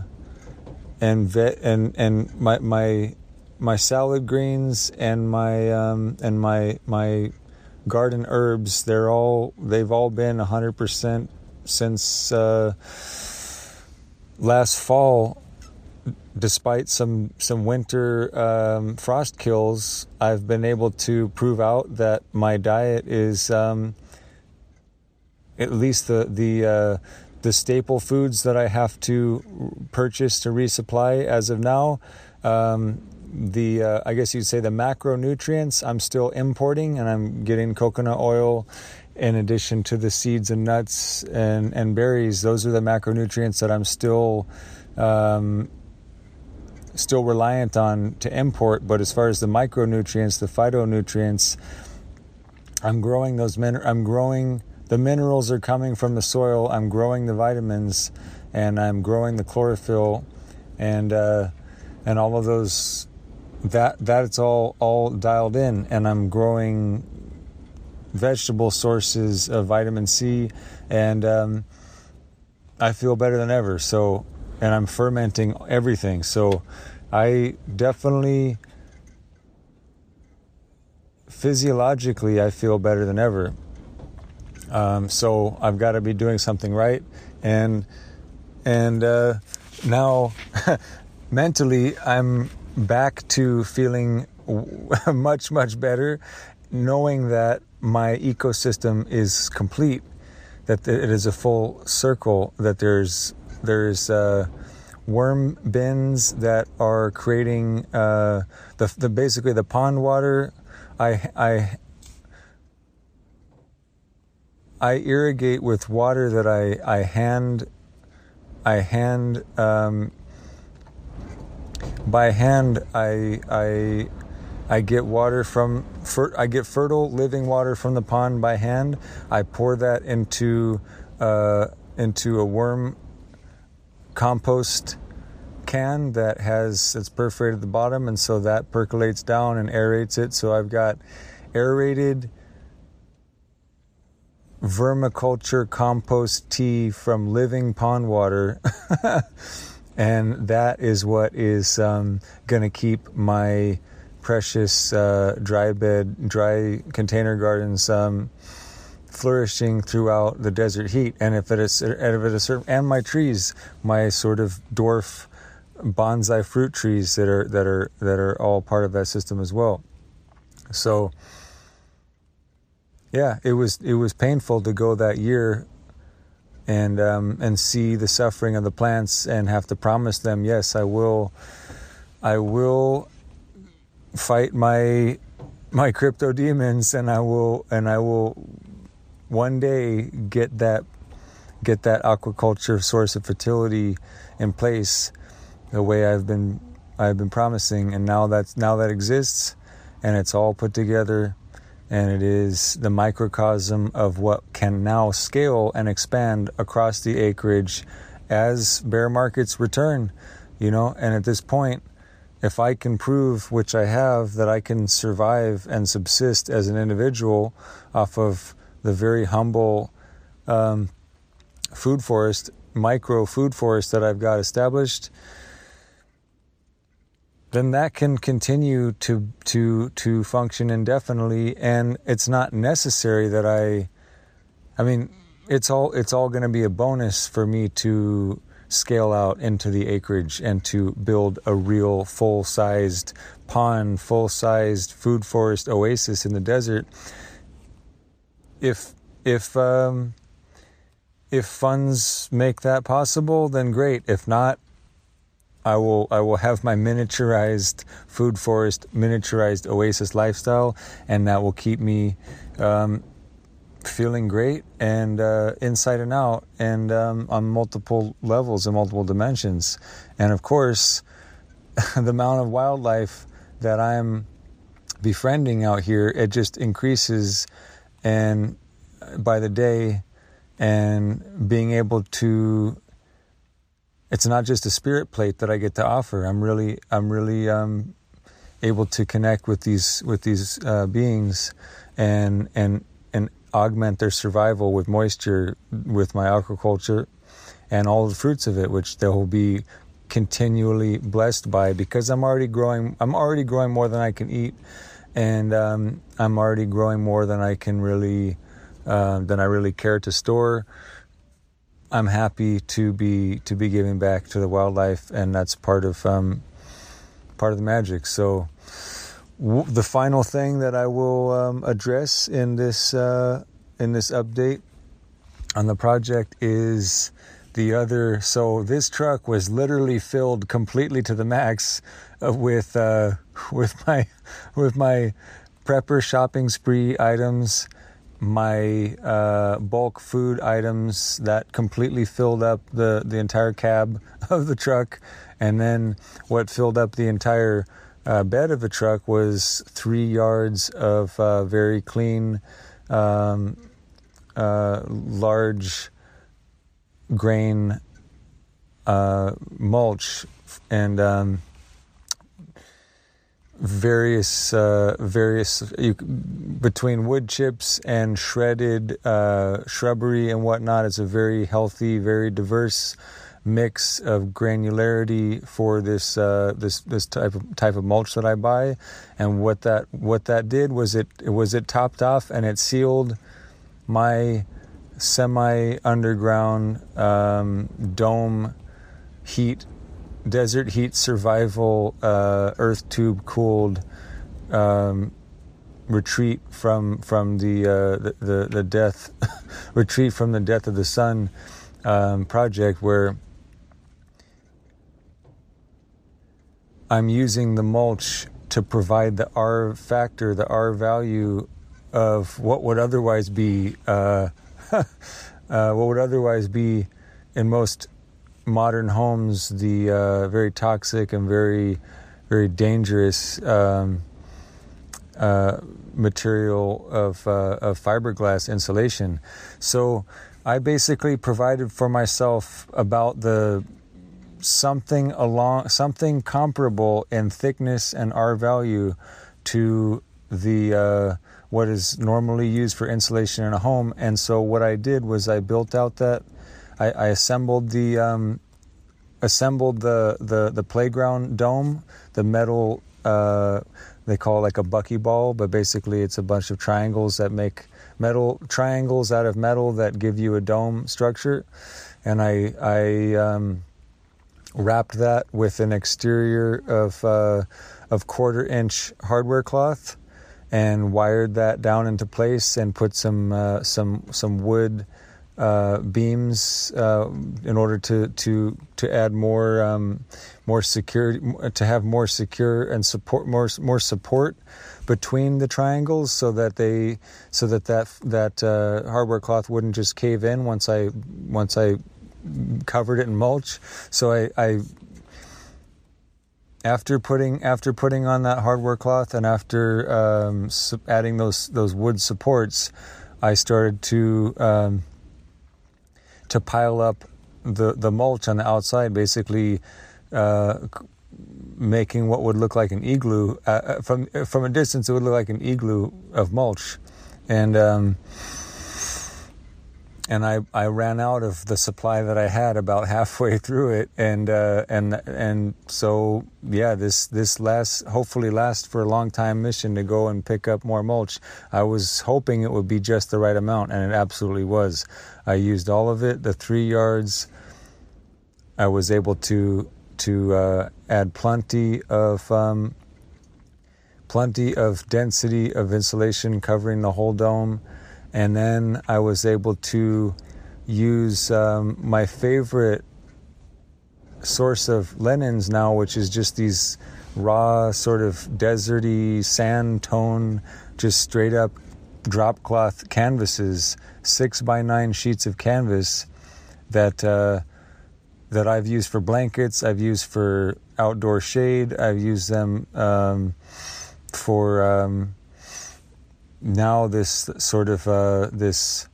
and vet and and my my my salad greens and my um, and my my garden herbs. They're all they've all been 100% since uh, last fall despite some some winter um, frost kills, I've been able to prove out that my diet is um, at least the the uh, the staple foods that I have to purchase to resupply as of now. Um, the uh, I guess you'd say the macronutrients I'm still importing, and I'm getting coconut oil in addition to the seeds and nuts and and berries. Those are the macronutrients that I'm still um, still reliant on to import, but as far as the micronutrients, the phytonutrients, I'm growing those min- I'm growing the minerals are coming from the soil. I'm growing the vitamins, and I'm growing the chlorophyll, and uh, and all of those that that's all all dialed in, and I'm growing vegetable sources of vitamin C, and um, I feel better than ever. So and I'm fermenting everything. So I definitely physiologically I feel better than ever. Um, so I've got to be doing something right, and and uh, now mentally I'm back to feeling much much better, knowing that my ecosystem is complete, that it is a full circle, that there's there's uh, worm bins that are creating uh, the, the basically the pond water. I I I irrigate with water that I I hand I hand um, by hand I I I get water from fer- I get fertile living water from the pond by hand. I pour that into uh, into a worm compost can that has it's perforated at the bottom, and so that percolates down and aerates it. So I've got aerated vermiculture compost tea from living pond water. and that is what is um, going to keep my precious uh, dry bed, dry container gardens um, flourishing throughout the desert heat. And if it is, if it is, and my trees, my sort of dwarf bonsai fruit trees that are that are that are all part of that system as well. So yeah, it was it was painful to go that year and um, and see the suffering of the plants and have to promise them, yes, I will, I will fight my my crypto demons, and I will and I will one day get that get that aquaculture source of fertility in place the way I've been I've been promising, and now that's now that exists, and it's all put together and it is the microcosm of what can now scale and expand across the acreage as bear markets return you know? And at this point if i can prove which i have that i can survive and subsist as an individual off of the very humble um, food forest micro food forest that i've got established then that can continue to to to function indefinitely and it's not necessary that I I mean it's all it's all going to be a bonus for me to scale out into the acreage and to build a real full-sized pond, full-sized food forest oasis in the desert. If if um, if funds make that possible, then great. If not, I will I will have my miniaturized food forest, miniaturized oasis lifestyle, and that will keep me um, feeling great and uh, inside and out, and um, on multiple levels and multiple dimensions. And of course, the amount of wildlife that I'm befriending out here it just increases, and by the day, and being able to it's not just a spirit plate that I get to offer. I'm really, I'm really um, able to connect with these with these uh, beings, and and and augment their survival with moisture with my aquaculture, and all the fruits of it, which they will be continually blessed by because I'm already growing. I'm already growing more than I can eat, and um, I'm already growing more than I can really uh, than I really care to store. I'm happy to be to be giving back to the wildlife, and that's part of um, part of the magic. So, w- the final thing that I will um, address in this uh, in this update on the project is the other. So this truck was literally filled completely to the max with uh, with my with my prepper shopping spree items my uh, bulk food items that completely filled up the, the entire cab of the truck. And then what filled up the entire uh, bed of the truck was three yards of uh, very clean, um, uh, large grain uh, mulch. And um, various uh, various you, between wood chips and shredded uh, shrubbery and whatnot. It's a very healthy, very diverse mix of granularity for this uh, this this type of type of mulch that I buy. And what that what that did was it was it topped off and it sealed my semi underground um, dome heat desert heat survival, uh, earth tube cooled um, retreat from from the, uh, the, the the death retreat from the death of the sun um, project where I'm using the mulch to provide the R factor, the R value of what would otherwise be uh, uh, what would otherwise be in most modern homes the uh, very toxic and very very dangerous um, uh, material of, uh, of fiberglass insulation. So I basically provided for myself about the something along something comparable in thickness and R value to the uh, what is normally used for insulation in a home. And so what I did was I built out that I, I assembled the um, assembled the, the the playground dome, the metal. Uh, they call it like a buckyball, but basically it's a bunch of triangles that make metal triangles out of metal that give you a dome structure. And I I um, wrapped that with an exterior of uh, of quarter inch hardware cloth and wired that down into place and put some uh, some some wood uh, beams uh, in order to to to add more um, more security to have more secure and support more more support between the triangles so that they so that that that uh, hardware cloth wouldn't just cave in once I once I covered it in mulch. So I, I after putting after putting on that hardware cloth and after um, adding those those wood supports, I started to um, to pile up the the mulch on the outside, basically uh, making what would look like an igloo uh, uh, from from a distance. It would look like an igloo of mulch, and um, and I, I ran out of the supply that I had about halfway through it, and uh, and and so yeah, this this last hopefully last for a long time mission to go and pick up more mulch. I was hoping it would be just the right amount, and it absolutely was. I used all of it, the three yards. I was able to to uh, add plenty of um, plenty of density of insulation covering the whole dome and then I was able to use um, my favorite source of linens now, which is just these raw, sort of deserty sand tone, just straight up drop cloth canvases, six by nine sheets of canvas that uh, that I've used for blankets. I've used for outdoor shade. I've used them um, for um, now this sort of uh, this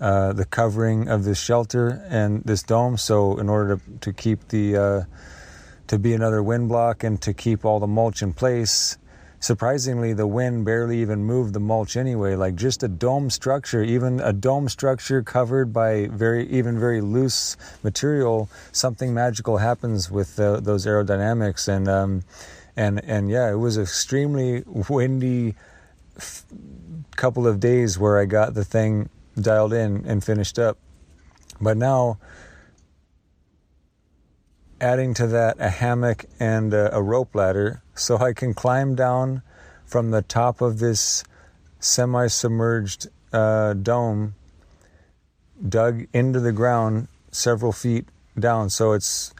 uh, the covering of this shelter and this dome. So in order to to keep the uh, to be another wind block and to keep all the mulch in place. Surprisingly, the wind barely even moved the mulch anyway. Like just a dome structure, even a dome structure covered by very, even very loose material, something magical happens with the, those aerodynamics. And um, and and yeah, it was extremely windy couple of days where I got the thing dialed in and finished up. But now, adding to that a hammock and a, a rope ladder so I can climb down from the top of this semi submerged uh, dome dug into the ground several feet down. So it's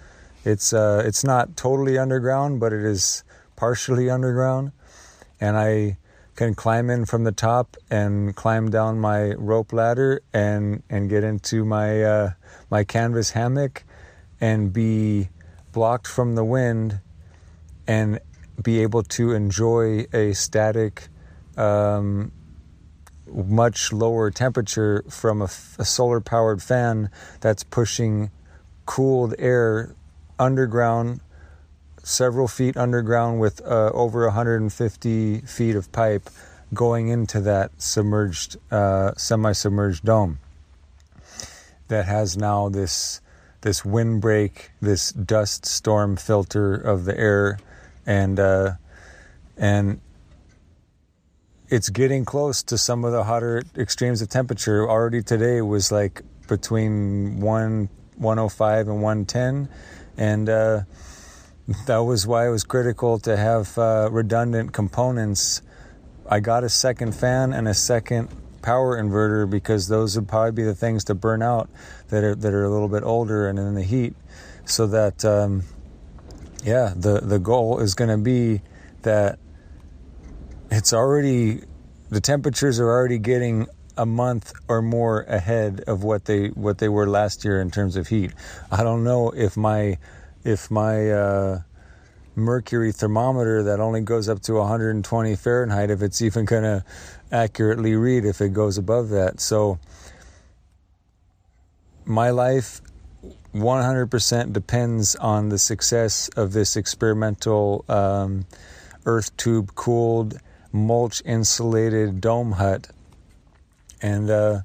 it's uh, it's not totally underground, but it is partially underground, and I can climb in from the top and climb down my rope ladder and and get into my uh, my canvas hammock and be blocked from the wind and be able to enjoy a static um, much lower temperature from a, a solar powered fan that's pushing cooled air underground several feet underground with uh, over 150 feet of pipe going into that submerged, uh, semi-submerged dome that has now this this windbreak, this dust storm filter of the air, and uh, and it's getting close to some of the hotter extremes of temperature. Already today was like between one 105 and 110, and uh, that was why it was critical to have uh, redundant components. I got a second fan and a second power inverter because those would probably be the things to burn out that are that are a little bit older and in the heat, so that um, yeah, the the goal is going to be that it's already the temperatures are already getting a month or more ahead of what they what they were last year in terms of heat. I don't know if my if my uh, mercury thermometer that only goes up to 120 Fahrenheit, if it's even going to accurately read if it goes above that. So, my life 100% depends on the success of this experimental um, earth tube cooled, mulch insulated dome hut. And uh,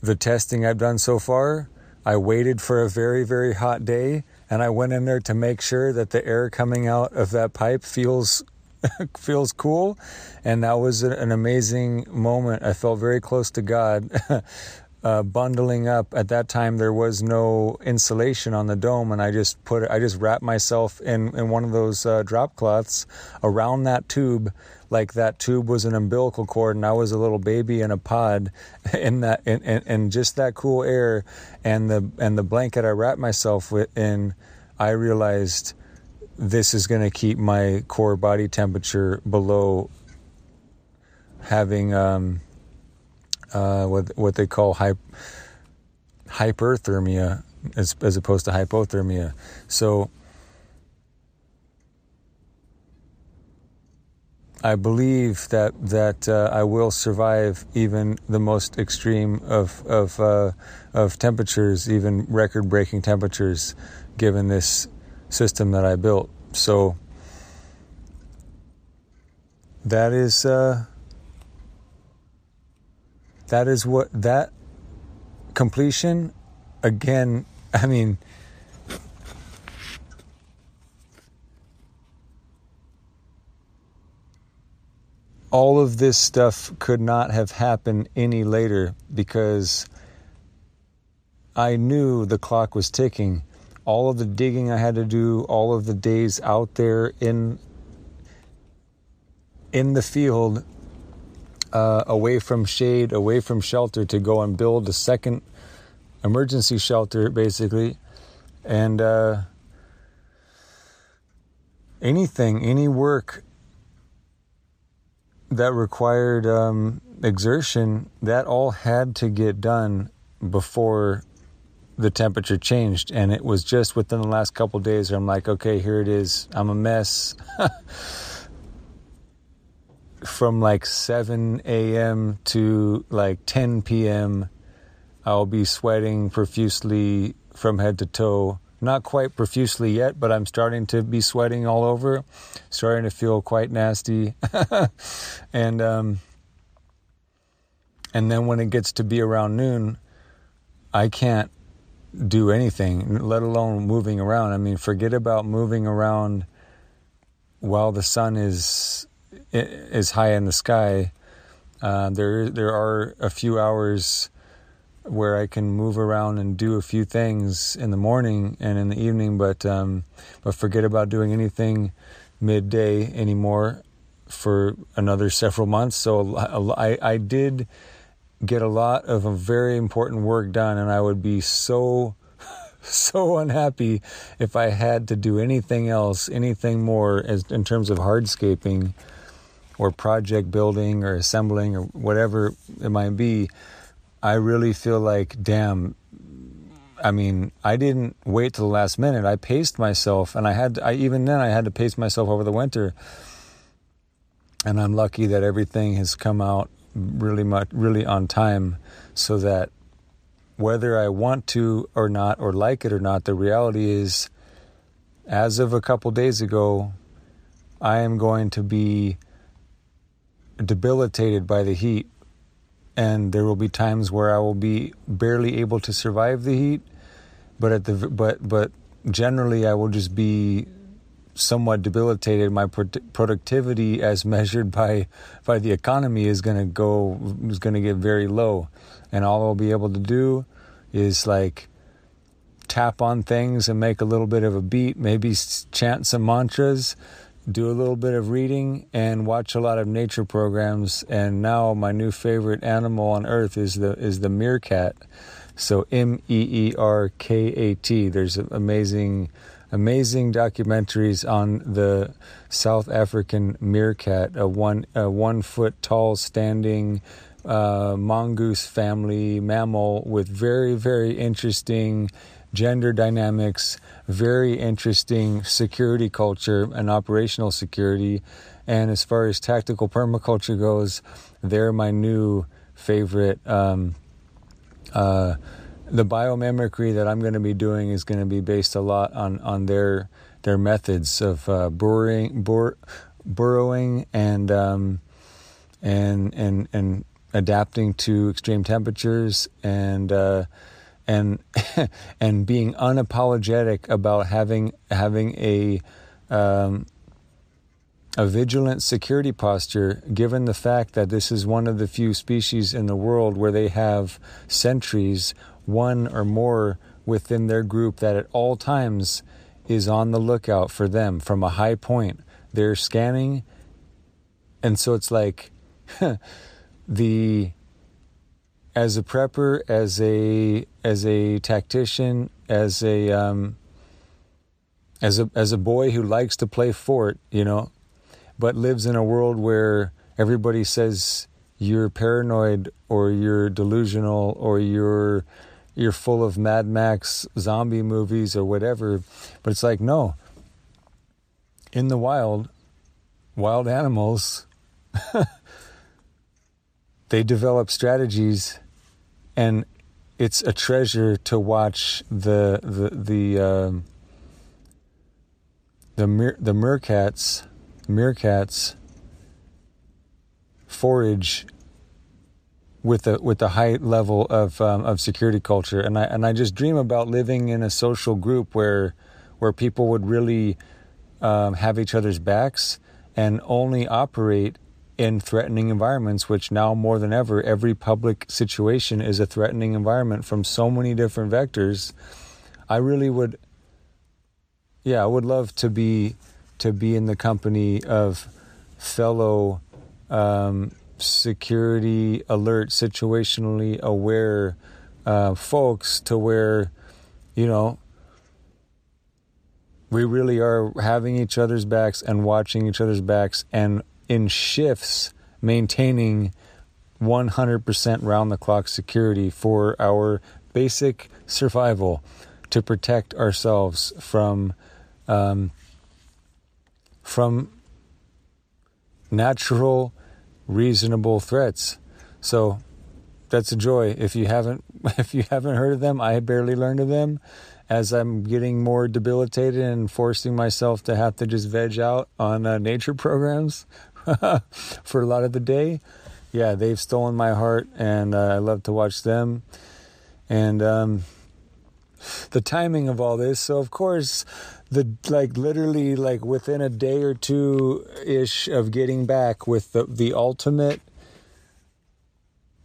the testing I've done so far, I waited for a very, very hot day and I went in there to make sure that the air coming out of that pipe feels feels cool. And that was an amazing moment. I felt very close to god uh, bundling up. At that time there was no insulation on the dome and i just put I just wrapped myself in, in one of those uh, drop cloths around that tube. Like that tube was an umbilical cord and i was a little baby in a pod in that in, in, in just that cool air. And the and the blanket i wrapped myself in i realized this is going to keep my core body temperature below having um, uh, what what they call hy- hyperthermia as as opposed to hypothermia. So I believe that that uh, I will survive even the most extreme of of uh, of temperatures, even record breaking temperatures, given this system that I built. So that is uh, that is what that completion again. I mean. All of this stuff could not have happened any later because I knew the clock was ticking all of the digging I had to do, all of the days out there in in the field, uh, away from shade, away from shelter, to go and build a second emergency shelter, basically, and uh, anything, any work that required um, exertion, that all had to get done before the temperature changed and it was just within the last couple days where I'm like, okay, here it is. I'm a mess. From like 7 a.m. to like 10 p.m., I'll be sweating profusely from head to toe. Not quite profusely yet, but I'm starting to be sweating all over, starting to feel quite nasty. and um, and then when it gets to be around noon, I can't do anything, let alone moving around. I mean, forget about moving around while the sun is is high in the sky. Uh, there there are a few hours where I can move around and do a few things in the morning and in the evening, but um, but forget about doing anything midday anymore for another several months. So I I did get a lot of a very important work done, and I would be so, so unhappy if I had to do anything else, anything more as in terms of hardscaping or project building or assembling or whatever it might be. I really feel like, damn, I mean, I didn't wait till the last minute. I paced myself, and I had, to, I even then, I had to pace myself over the winter. And I'm lucky that everything has come out really much really on time so that whether I want to or not or like it or not the reality is as of a couple days ago I am going to be debilitated by the heat and there will be times where I will be barely able to survive the heat but at the but but generally I will just be somewhat debilitated. My pro- productivity, as measured by by the economy, is going to go is going to get very low, and all I'll be able to do is like tap on things and make a little bit of a beat, maybe chant some mantras, do a little bit of reading, and watch a lot of nature programs. And now my new favorite animal on earth is the is the meerkat. So M E E R K A T. There's amazing amazing documentaries on the South African meerkat, a one a one foot tall standing uh, mongoose family mammal with very very interesting gender dynamics, very interesting security culture and operational security. And as far as tactical permaculture goes, they're my new favorite um, uh, the biomimicry that I'm going to be doing is going to be based a lot on on their their methods of uh, burrowing, bur- burrowing and um, and and and adapting to extreme temperatures and uh, and and being unapologetic about having having a um, a vigilant security posture, given the fact that this is one of the few species in the world where they have sentries, one or more within their group that at all times is on the lookout for them from a high point. They're scanning, and so it's like the as a prepper, as a as a tactician, as a um, as a as a boy who likes to play fort, you know, but lives in a world where everybody says you're paranoid or you're delusional or you're you're full of Mad Max zombie movies or whatever. But it's like no. In the wild, wild animals they develop strategies and it's a treasure to watch the the the um, the the meerkats meerkats forage with a with a high level of um, of security culture, and I and I just dream about living in a social group where where people would really um, have each other's backs and only operate in threatening environments, which now more than ever, every public situation is a threatening environment from so many different vectors. I really would, yeah, I would love to be to be in the company of fellow um, security alert, situationally aware uh, folks, to where you know we really are having each other's backs and watching each other's backs and in shifts maintaining 100% round the clock security for our basic survival to protect ourselves from um, from natural reasonable threats. So that's a joy. If you haven't if you haven't heard of them i barely learned of them. As i'm getting more debilitated and forcing myself to have to just veg out on uh, nature programs for a lot of the day. Yeah, they've stolen my heart, and uh, I love to watch them. And um, the timing of all this, so of course, the like literally like within a day or two ish of getting back with the the ultimate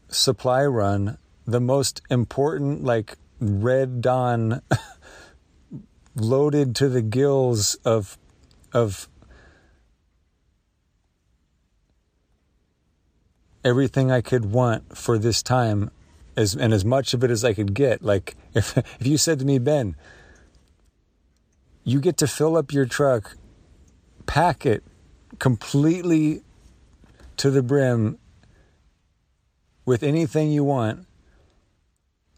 supply run, the most important like red dawn loaded to the gills of of everything I could want for this time as and as much of it as I could get. Like if if you said to me, Ben, you get to fill up your truck, pack it completely to the brim with anything you want,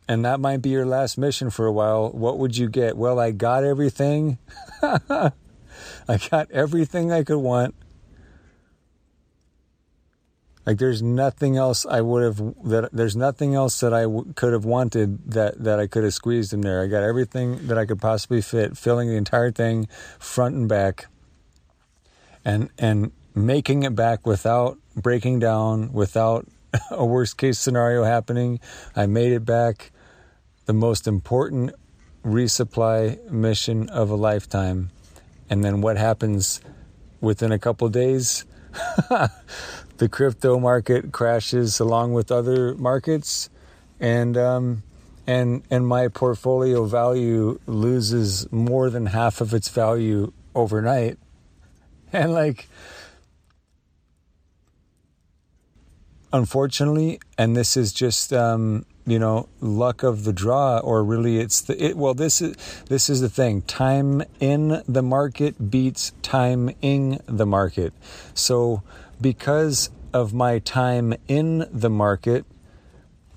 and that might be your last mission for a while, what would you get? Well, I got everything. I got everything I could want like there's nothing else I would have that there's nothing else that I w- could have wanted that that I could have squeezed in there. I got everything that I could possibly fit, filling the entire thing front and back, and and making it back without breaking down, without a worst case scenario happening. I made it back. The most important resupply mission of a lifetime, and then what happens within a couple days? the crypto market crashes along with other markets, and um, and and my portfolio value loses more than half of its value overnight, and like. Unfortunately, and this is just um, you know luck of the draw, or really it's the it. Well, this is this is the thing. Time in the market beats time in the market. So because of my time in the market,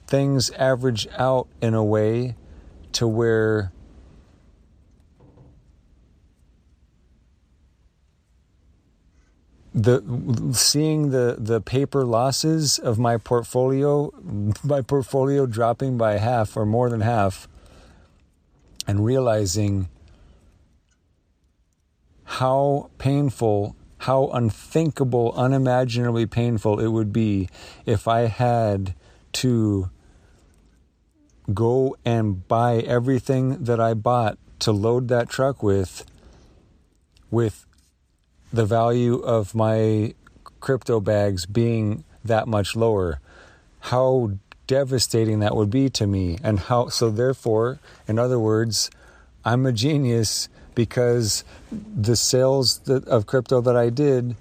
things average out in a way to where the seeing the the paper losses of my portfolio my portfolio dropping by half or more than half and realizing how painful how unthinkable unimaginably painful it would be if i had to go and buy everything that i bought to load that truck with with the value of my crypto bags being that much lower. How devastating that would be to me. And how, so therefore, in other words, I'm a genius because the sales that, of crypto that I did,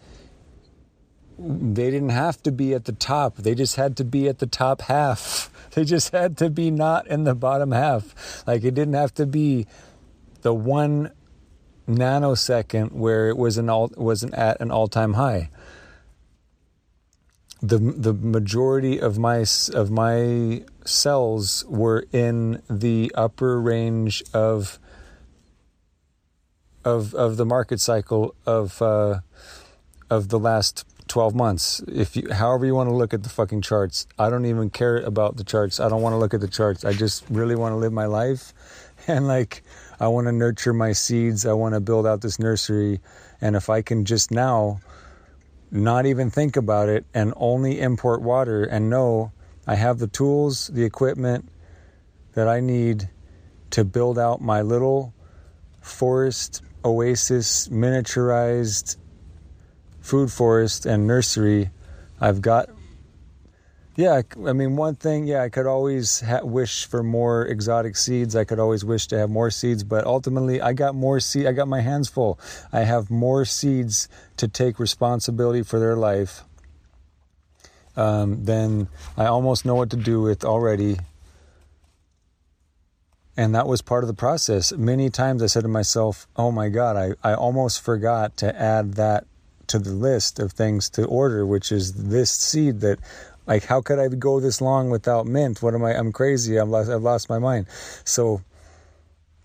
they didn't have to be at the top. They just had to be at the top half. They just had to be not in the bottom half. Like it didn't have to be the one nanosecond where it was an all wasn't at an all-time high. The the majority of my of my sells were in the upper range of of of the market cycle of uh, of the last 12 months if you however you want to look at the fucking charts i don't even care about the charts i don't want to look at the charts i just really want to live my life and like I want to nurture my seeds. I want to build out this nursery. And if I can just now not even think about it and only import water and know I have the tools, the equipment that I need to build out my little forest oasis miniaturized food forest and nursery. I've got yeah, I mean, one thing, yeah, I could always ha- wish for more exotic seeds. I could always wish to have more seeds, but ultimately, I got more seed. I got my hands full. I have more seeds to take responsibility for their life um, than I almost know what to do with already. And that was part of the process. Many times I said to myself, oh my God, I, I almost forgot to add that to the list of things to order, which is this seed that like, how could I go this long without mint? What am I? I'm crazy. I've lost, I've lost my mind. So,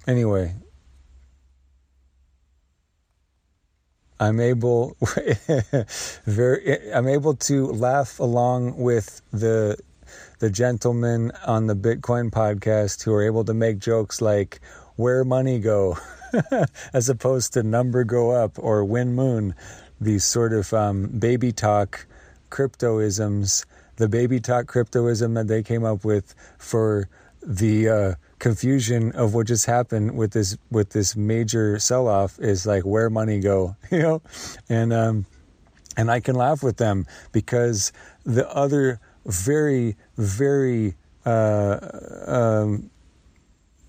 anyway, I'm able very I'm able to laugh along with the the gentlemen on the Bitcoin podcast who are able to make jokes like where money go? as opposed to number go up or wen moon these sort of um, baby talk cryptoisms the baby talk cryptoism that they came up with for the uh, confusion of what just happened with this with this major sell off is like where money go, you know, and um, and I can laugh with them because the other very very uh, um,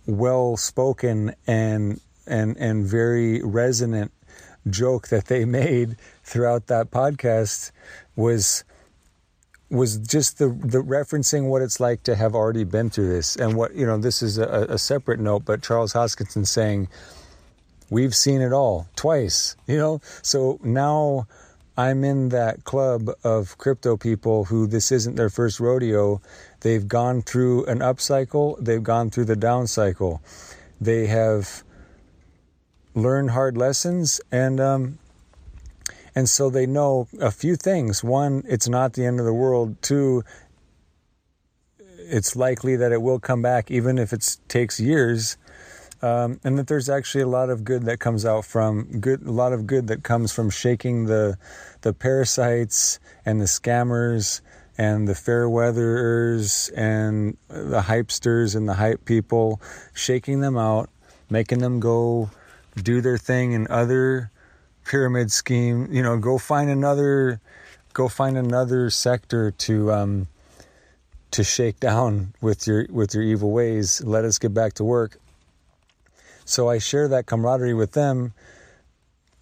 well spoken and and and very resonant joke that they made throughout that podcast was was just the the referencing what it's like to have already been through this. And what you know this is a, a separate note but charles hoskinson saying we've seen it all twice you know? So now i'm in that club of crypto people who this isn't their first rodeo they've gone through an up cycle they've gone through the down cycle they have learned hard lessons and um, and so they know a few things. One, it's not the end of the world. Two, it's likely that it will come back, even if it takes years. Um, and that there's actually a lot of good that comes out from good, a lot of good that comes from shaking the, the parasites and the scammers and the fair weatherers and the hypesters and the hype people, shaking them out, making them go do their thing in other pyramid scheme. You know, go find another, go find another sector to um, to shake down with your with your evil ways. Let us get back to work. So I share that camaraderie with them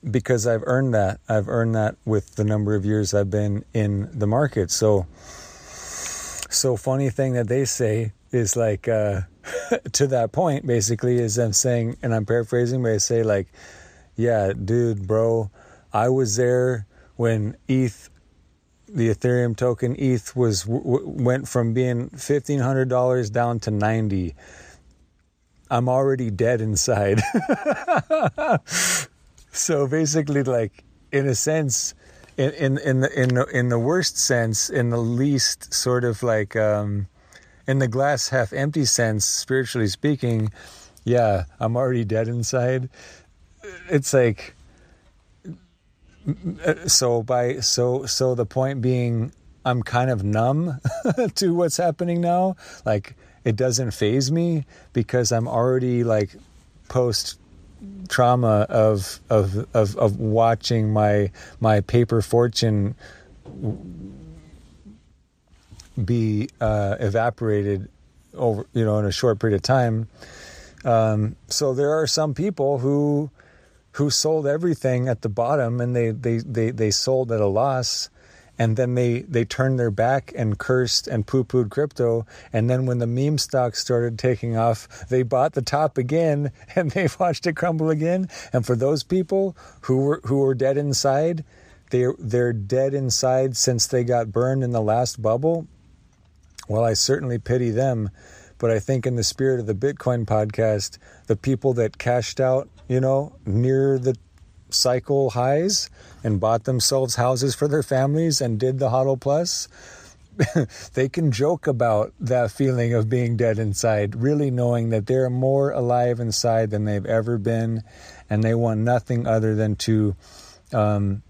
because I've earned that. I've earned that with the number of years I've been in the market. So, so funny thing that they say is like uh, to that point. Basically, is I'm saying, and I'm paraphrasing, but I say like yeah, dude, bro, I was there when ETH, the Ethereum token ETH was w- went from being fifteen hundred dollars down to ninety. I'm already dead inside. so basically, like in a sense, in in in the in the, in the worst sense, in the least sort of like um, in the glass half empty sense, spiritually speaking, yeah, I'm already dead inside. It's like so by so so the point being I'm kind of numb to what's happening now. Like it doesn't faze me because I'm already like post trauma of of of of watching my my paper fortune be uh, evaporated over you know in a short period of time. Um, so there are some people who who sold everything at the bottom and they they they, they sold at a loss and then they they turned their back and cursed and poo-pooed crypto. And then when the meme stocks started taking off they bought the top again and they've watched it crumble again. And for those people who were who were dead inside they they're dead inside since they got burned in the last bubble. Well i certainly pity them. But i think in the spirit of the bitcoin podcast the people that cashed out you know near the cycle highs and bought themselves houses for their families and did the HODL Plus, they can joke about that feeling of being dead inside, really knowing that they're more alive inside than they've ever been, and they want nothing other than to um,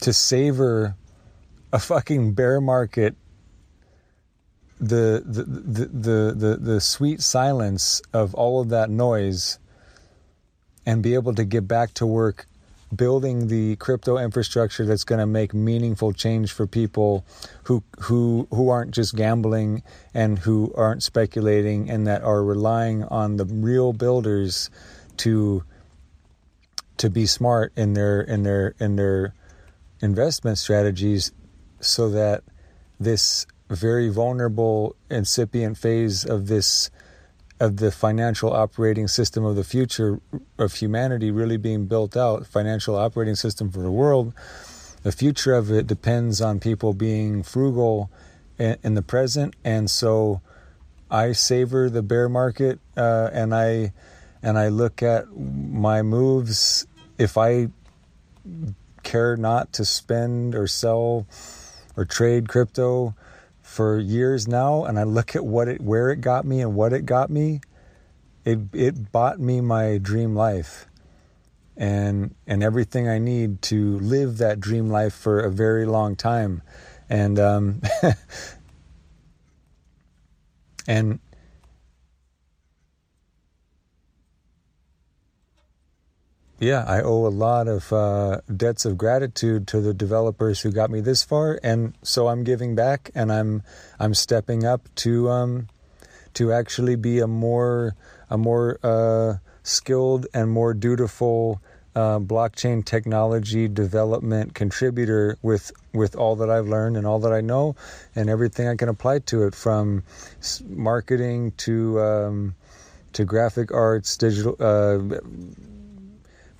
to savor a fucking bear market. The the, the the the the sweet silence of all of that noise and be able to get back to work building the crypto infrastructure that's going to make meaningful change for people who who who aren't just gambling and who aren't speculating and that are relying on the real builders to to be smart in their in their in their investment strategies so that this very vulnerable incipient phase of this of the financial operating system of the future of humanity really being built out, financial operating system for the world, the future of it depends on people being frugal in, the present. And so I savor the bear market uh, and I and I look at my moves if I care not to spend or sell or trade crypto for years now and I look at what it where it got me and what it got me, it it bought me my dream life and and everything I need to live that dream life for a very long time. And um and yeah, I owe a lot of uh, debts of gratitude to the developers who got me this far, and so I'm giving back, and I'm I'm stepping up to um, to actually be a more a more uh, skilled and more dutiful uh, blockchain technology development contributor with with all that I've learned and all that I know, and everything I can apply to it, from marketing to um, to graphic arts, digital uh,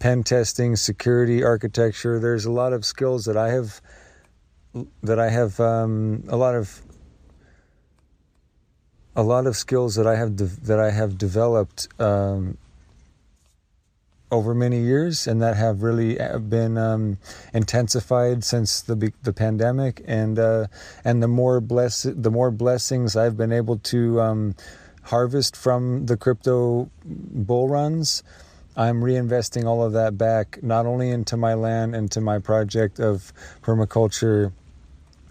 pen testing, security, architecture. There's a lot of skills that I have that I have um, a lot of a lot of skills that I have de- that I have developed um, over many years, and that have really uh, been um, intensified since the the pandemic, and uh, and the more bless the more blessings I've been able to um, harvest from the crypto bull runs I'm reinvesting all of that back, not only into my land into my project of permaculture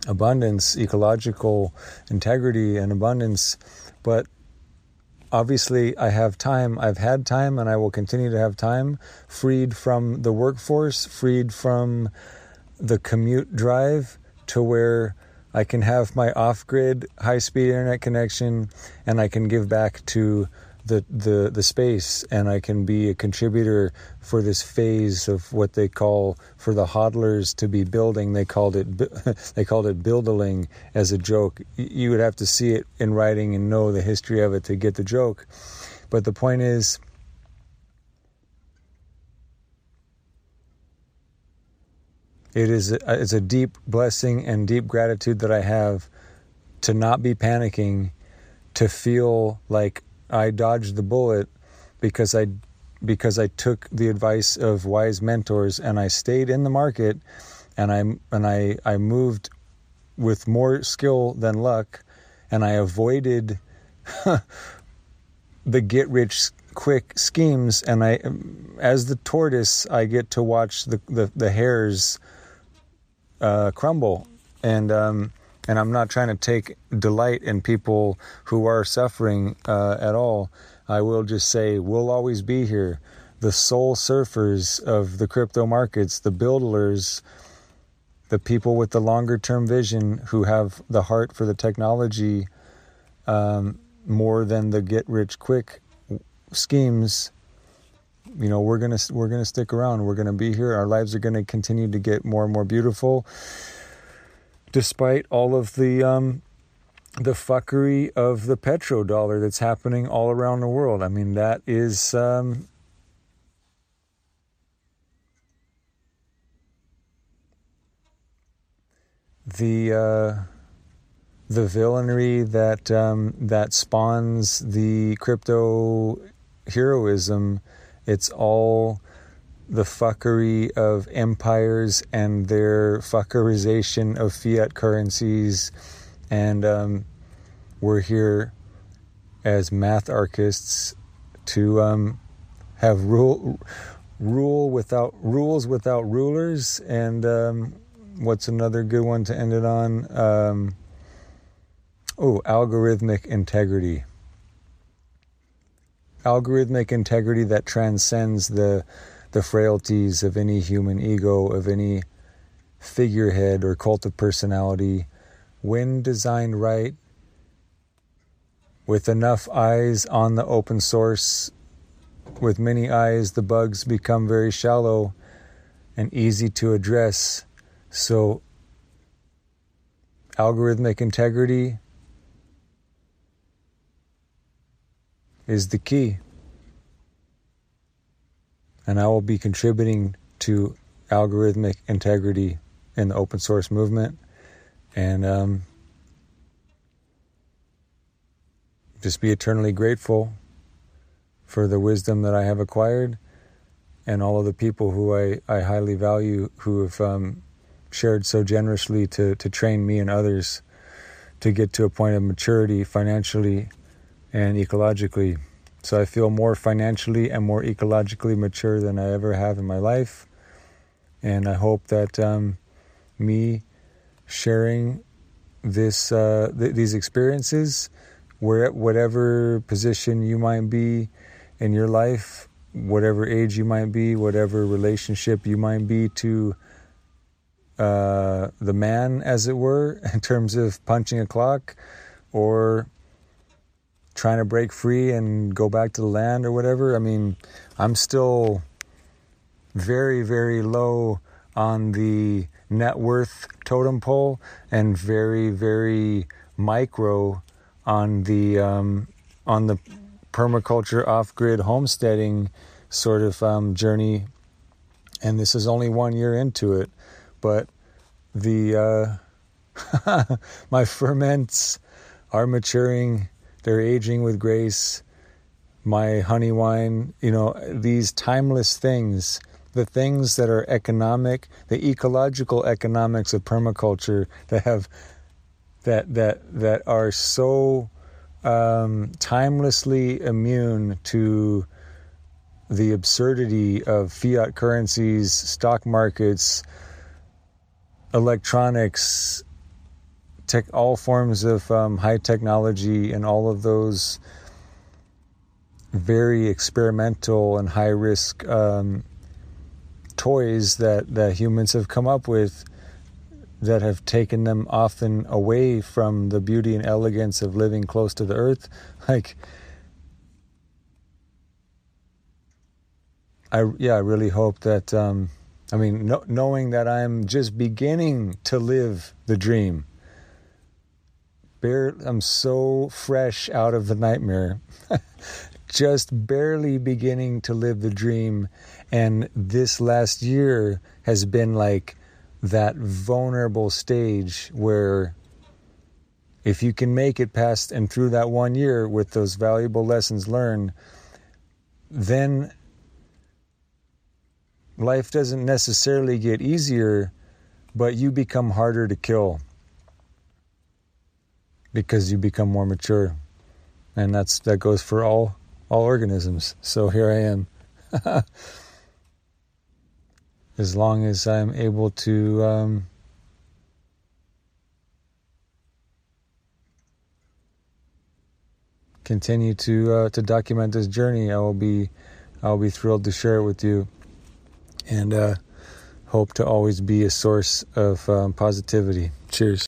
abundance, ecological integrity and abundance, but obviously I have time. I've had time and I will continue to have time freed from the workforce, freed from the commute drive to where I can have my off grid high speed internet connection and I can give back to the, the, the space and I can be a contributor for this phase of what they call for the hodlers to be building. They called it they called it buildling as a joke. You would have to see it in writing and know the history of it to get the joke. But the point is, it is a, it's a deep blessing and deep gratitude that I have to not be panicking, to feel like I dodged the bullet because I because I took the advice of wise mentors and I stayed in the market and I and I I moved with more skill than luck, and I avoided the get rich quick schemes. And I, as the tortoise, I get to watch the the, the hares uh, crumble, and um, and I'm not trying to take delight in people who are suffering uh, at all. I will just say we'll always be here. The soul surfers of the crypto markets, the builders the people with the longer term vision who have the heart for the technology um, more than the get rich quick schemes you know we're gonna we're gonna stick around we're gonna be here our lives are gonna continue to get more and more beautiful despite all of the um, the fuckery of the petrodollar that's happening all around the world i mean that is um, the uh, the villainy that um, that spawns the crypto heroism. It's all the fuckery of empires and their fuckerization of fiat currencies, and um, we're here as math archists to um, have rule rule without rules without rulers and um, what's another good one to end it on? Um, oh, algorithmic integrity. Algorithmic integrity that transcends the the frailties of any human ego, of any figurehead or cult of personality, when designed right, with enough eyes on the open source, with many eyes, the bugs become very shallow and easy to address so, algorithmic integrity is the key. And I will be contributing to algorithmic integrity in the open source movement. And um, just be eternally grateful for the wisdom that I have acquired and all of the people who I, I highly value who have um, shared so generously to, to train me and others to get to a point of maturity financially and ecologically. So I feel more financially and more ecologically mature than I ever have in my life. And I hope that um, me sharing this uh, th- these experiences, where whatever position you might be in your life, whatever age you might be, whatever relationship you might be to uh, the man, as it were, in terms of punching a clock or trying to break free and go back to the land or whatever. I mean, I'm still very, very low on the net worth totem pole and very, very micro on the um, on the permaculture off-grid homesteading sort of um, journey. And this is only one year into it but the uh, my ferments are maturing they're aging with grace. My honey wine you know these timeless things the things that are economic the ecological economics of permaculture that have that that that are so um, timelessly immune to the absurdity of fiat currencies stock markets electronics, tech, all forms of um, high technology, and all of those very experimental and high risk um, toys that, that humans have come up with that have taken them often away from the beauty and elegance of living close to the earth. Like, I yeah, I really hope that um, I mean, no, knowing that I'm just beginning to live the dream. I'm so fresh out of the nightmare, just barely beginning to live the dream. And this last year has been like that vulnerable stage where if you can make it past and through that one year with those valuable lessons learned, then life doesn't necessarily get easier, but you become harder to kill because you become more mature. And that's that goes for all all organisms. So here I am. as long as I'm able to um, continue to uh, to document this journey, I will be I will be thrilled to share it with you, and uh, hope to always be a source of um, positivity. Cheers.